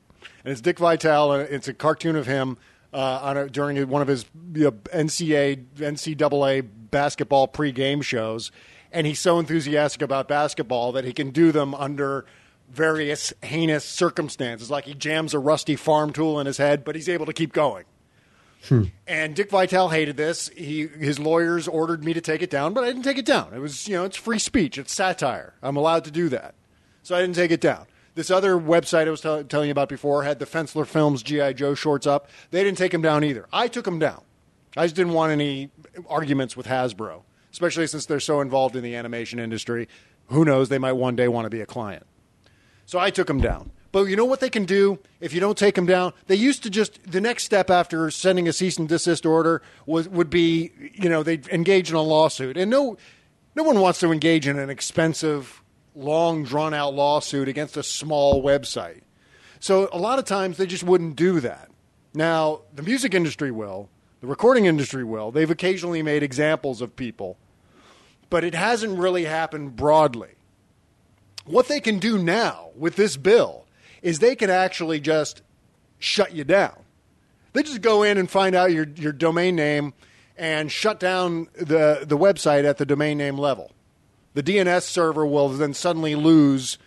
and it's Dick Vitale. And it's a cartoon of him uh, on a, during one of his you know, NCAA NCAA basketball pregame shows, and he's so enthusiastic about basketball that he can do them under various heinous circumstances, like he jams a rusty farm tool in his head, but he's able to keep going. And Dick Vitale hated this. He his lawyers ordered me to take it down, but I didn't take it down. It was you know it's free speech, it's satire. I'm allowed to do that, so I didn't take it down. This other website I was tell- telling you about before had the Fensler Films GI Joe shorts up. They didn't take them down either. I took them down. I just didn't want any arguments with Hasbro, especially since they're so involved in the animation industry. Who knows? They might one day want to be a client. So I took them down. But you know what they can do if you don't take them down? They used to just the next step after sending a cease and desist order was would be you know they would engage in a lawsuit, and no no one wants to engage in an expensive, long drawn out lawsuit against a small website. So a lot of times they just wouldn't do that. Now the music industry will, the recording industry will. They've occasionally made examples of people, but it hasn't really happened broadly what they can do now with this bill is they can actually just shut you down. They just go in and find out your, your domain name and shut down the, the website at the domain name level. The DNS server will then suddenly lose,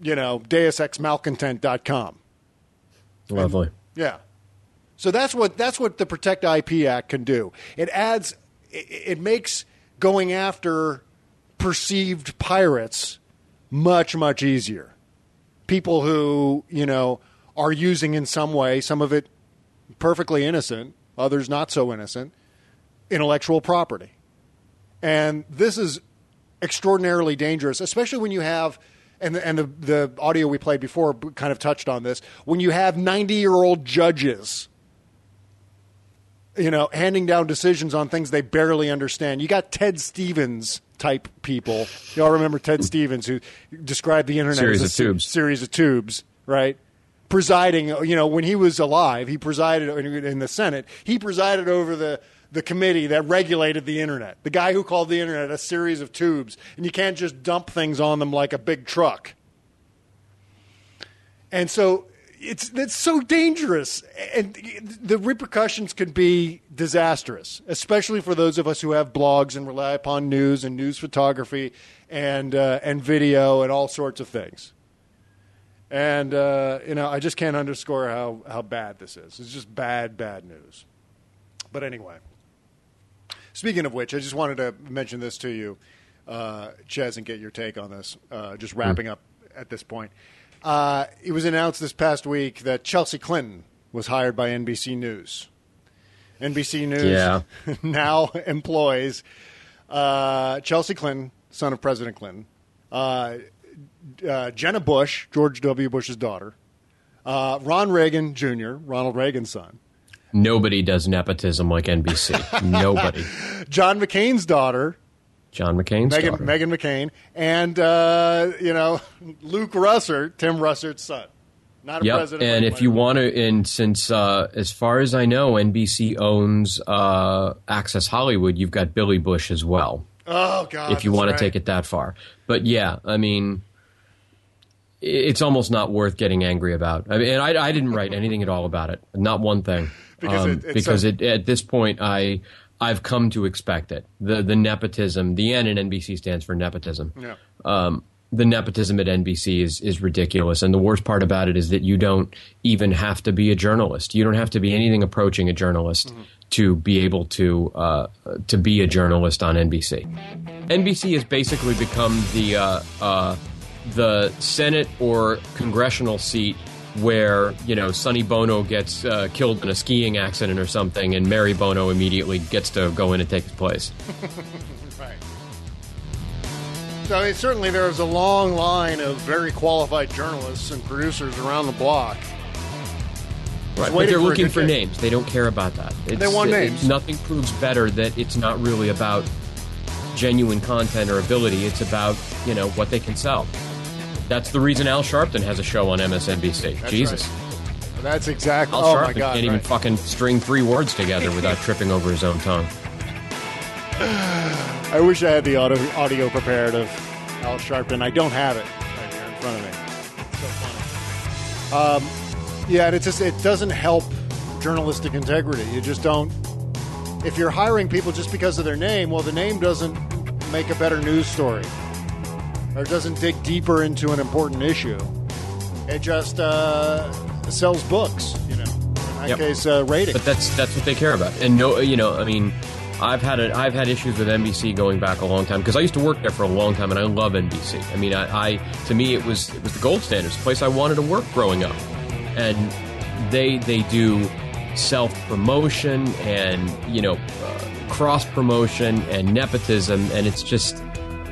you know, deusexmalcontent.com. Lovely. Yeah. So that's what that's what the Protect IP Act can do. It adds it, it makes going after perceived pirates much much easier. People who, you know, are using in some way, some of it perfectly innocent, others not so innocent, intellectual property. And this is extraordinarily dangerous, especially when you have, and the, and the, the audio we played before kind of touched on this, when you have 90 year old judges, you know, handing down decisions on things they barely understand. You got Ted Stevens type people. Y'all remember Ted Stevens, who described the internet Series as a of se- tubes. series of tubes, right? Presiding, you know, when he was alive, he presided in the Senate. He presided over the the committee that regulated the internet. The guy who called the internet a series of tubes, and you can't just dump things on them like a big truck. And so, it's it's so dangerous, and the repercussions could be disastrous, especially for those of us who have blogs and rely upon news and news photography and uh, and video and all sorts of things. And uh, you know, I just can't underscore how how bad this is. It's just bad, bad news. But anyway, speaking of which, I just wanted to mention this to you, uh, Chez, and get your take on this. Uh, just wrapping up at this point. Uh, it was announced this past week that Chelsea Clinton was hired by NBC News. NBC News Yeah. *laughs* now employs uh, Chelsea Clinton, son of President Clinton, uh, uh, Jenna Bush, George W. Bush's daughter, uh, Ron Reagan Jr., Ronald Reagan's son, Nobody does nepotism like NBC. *laughs* Nobody. John McCain's daughter, John McCain's Meghan, daughter. Meghan McCain, and uh, you know *laughs* Luke Russert, Tim Russert's son. Not a Yep. president. And if you want to, and since uh, as far as I know, NBC owns uh, Access Hollywood, you've got Billy Bush as well. oh god, if you want right. to take it that far. But yeah, I mean, it's almost not worth getting angry about. I mean, I, I didn't write anything at all about it, not one thing, Because Um, it- because so- it, at this point, I I've come to expect it. The the nepotism, the N in NBC stands for nepotism. Yeah. Um, the nepotism at NBC is is ridiculous, and the worst part about it is that you don't even have to be a journalist. You don't have to be anything approaching a journalist Mm-hmm. to be able to uh, to be a journalist on NBC. NBC has basically become the uh, uh, the Senate or congressional seat where you know Sonny Bono gets uh, killed in a skiing accident or something, and Mary Bono immediately gets to go in and take his place. *laughs* right. So I mean, certainly there is a long line of very qualified journalists and producers around the block. Right, but they're for looking for gig. names. They don't care about that. It's, They want it- names. nothing proves better that it's not really about genuine content or ability. It's about you know what they can sell. That's the reason Al Sharpton has a show on MSNBC. That's Jesus, right. That's exactly. Al oh Sharpton my god! can't even right. fucking string three words together without tripping over his own tongue. *sighs* I wish I had the audio, audio prepared of Al Sharpton. I don't have it right here in front of me. It's so funny. Um, yeah, and it just it doesn't help journalistic integrity. You just don't. If you're hiring people just because of their name, well, the name doesn't make a better news story, or doesn't dig deeper into an important issue. It just uh, sells books, you know. In that Yep. case, uh, ratings. But that's that's what they care about. And no, you know, I mean, I've had a, I've had issues with NBC going back a long time because I used to work there for a long time, and I love NBC. I mean, I, I to me it was it was the gold standard, the place I wanted to work growing up, and they they do self promotion and you know uh, cross promotion and nepotism, and it's just.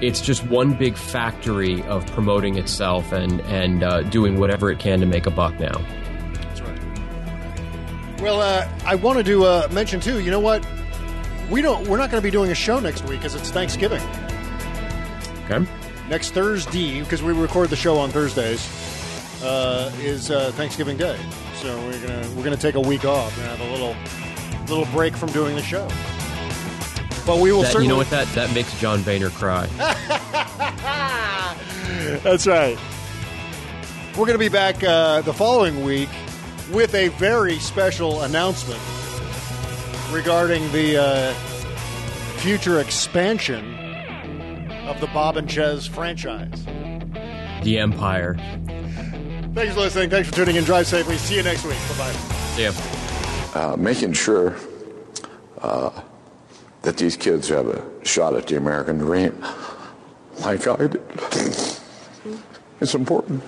It's just one big factory of promoting itself and and uh, doing whatever it can to make a buck now. That's right. Well, uh, I wanted to uh, mention too. You know what? We don't. We're not going to be doing a show next week because it's Thanksgiving. Okay. Next Thursday, because we record the show on Thursdays, uh, is uh, Thanksgiving Day. So we're gonna we're gonna take a week off and have a little little break from doing the show. But we will That- certainly. you know what that that makes John Boehner cry. *laughs* That's right. We're going to be back uh, the following week with a very special announcement regarding the uh, future expansion of the Bob and Chez franchise. The Empire. Thanks for listening. Thanks for tuning in. Drive safely. See you next week. Bye bye. Yeah. uh, making sure uh, that these kids have a shot at the American dream, like I did. It's important.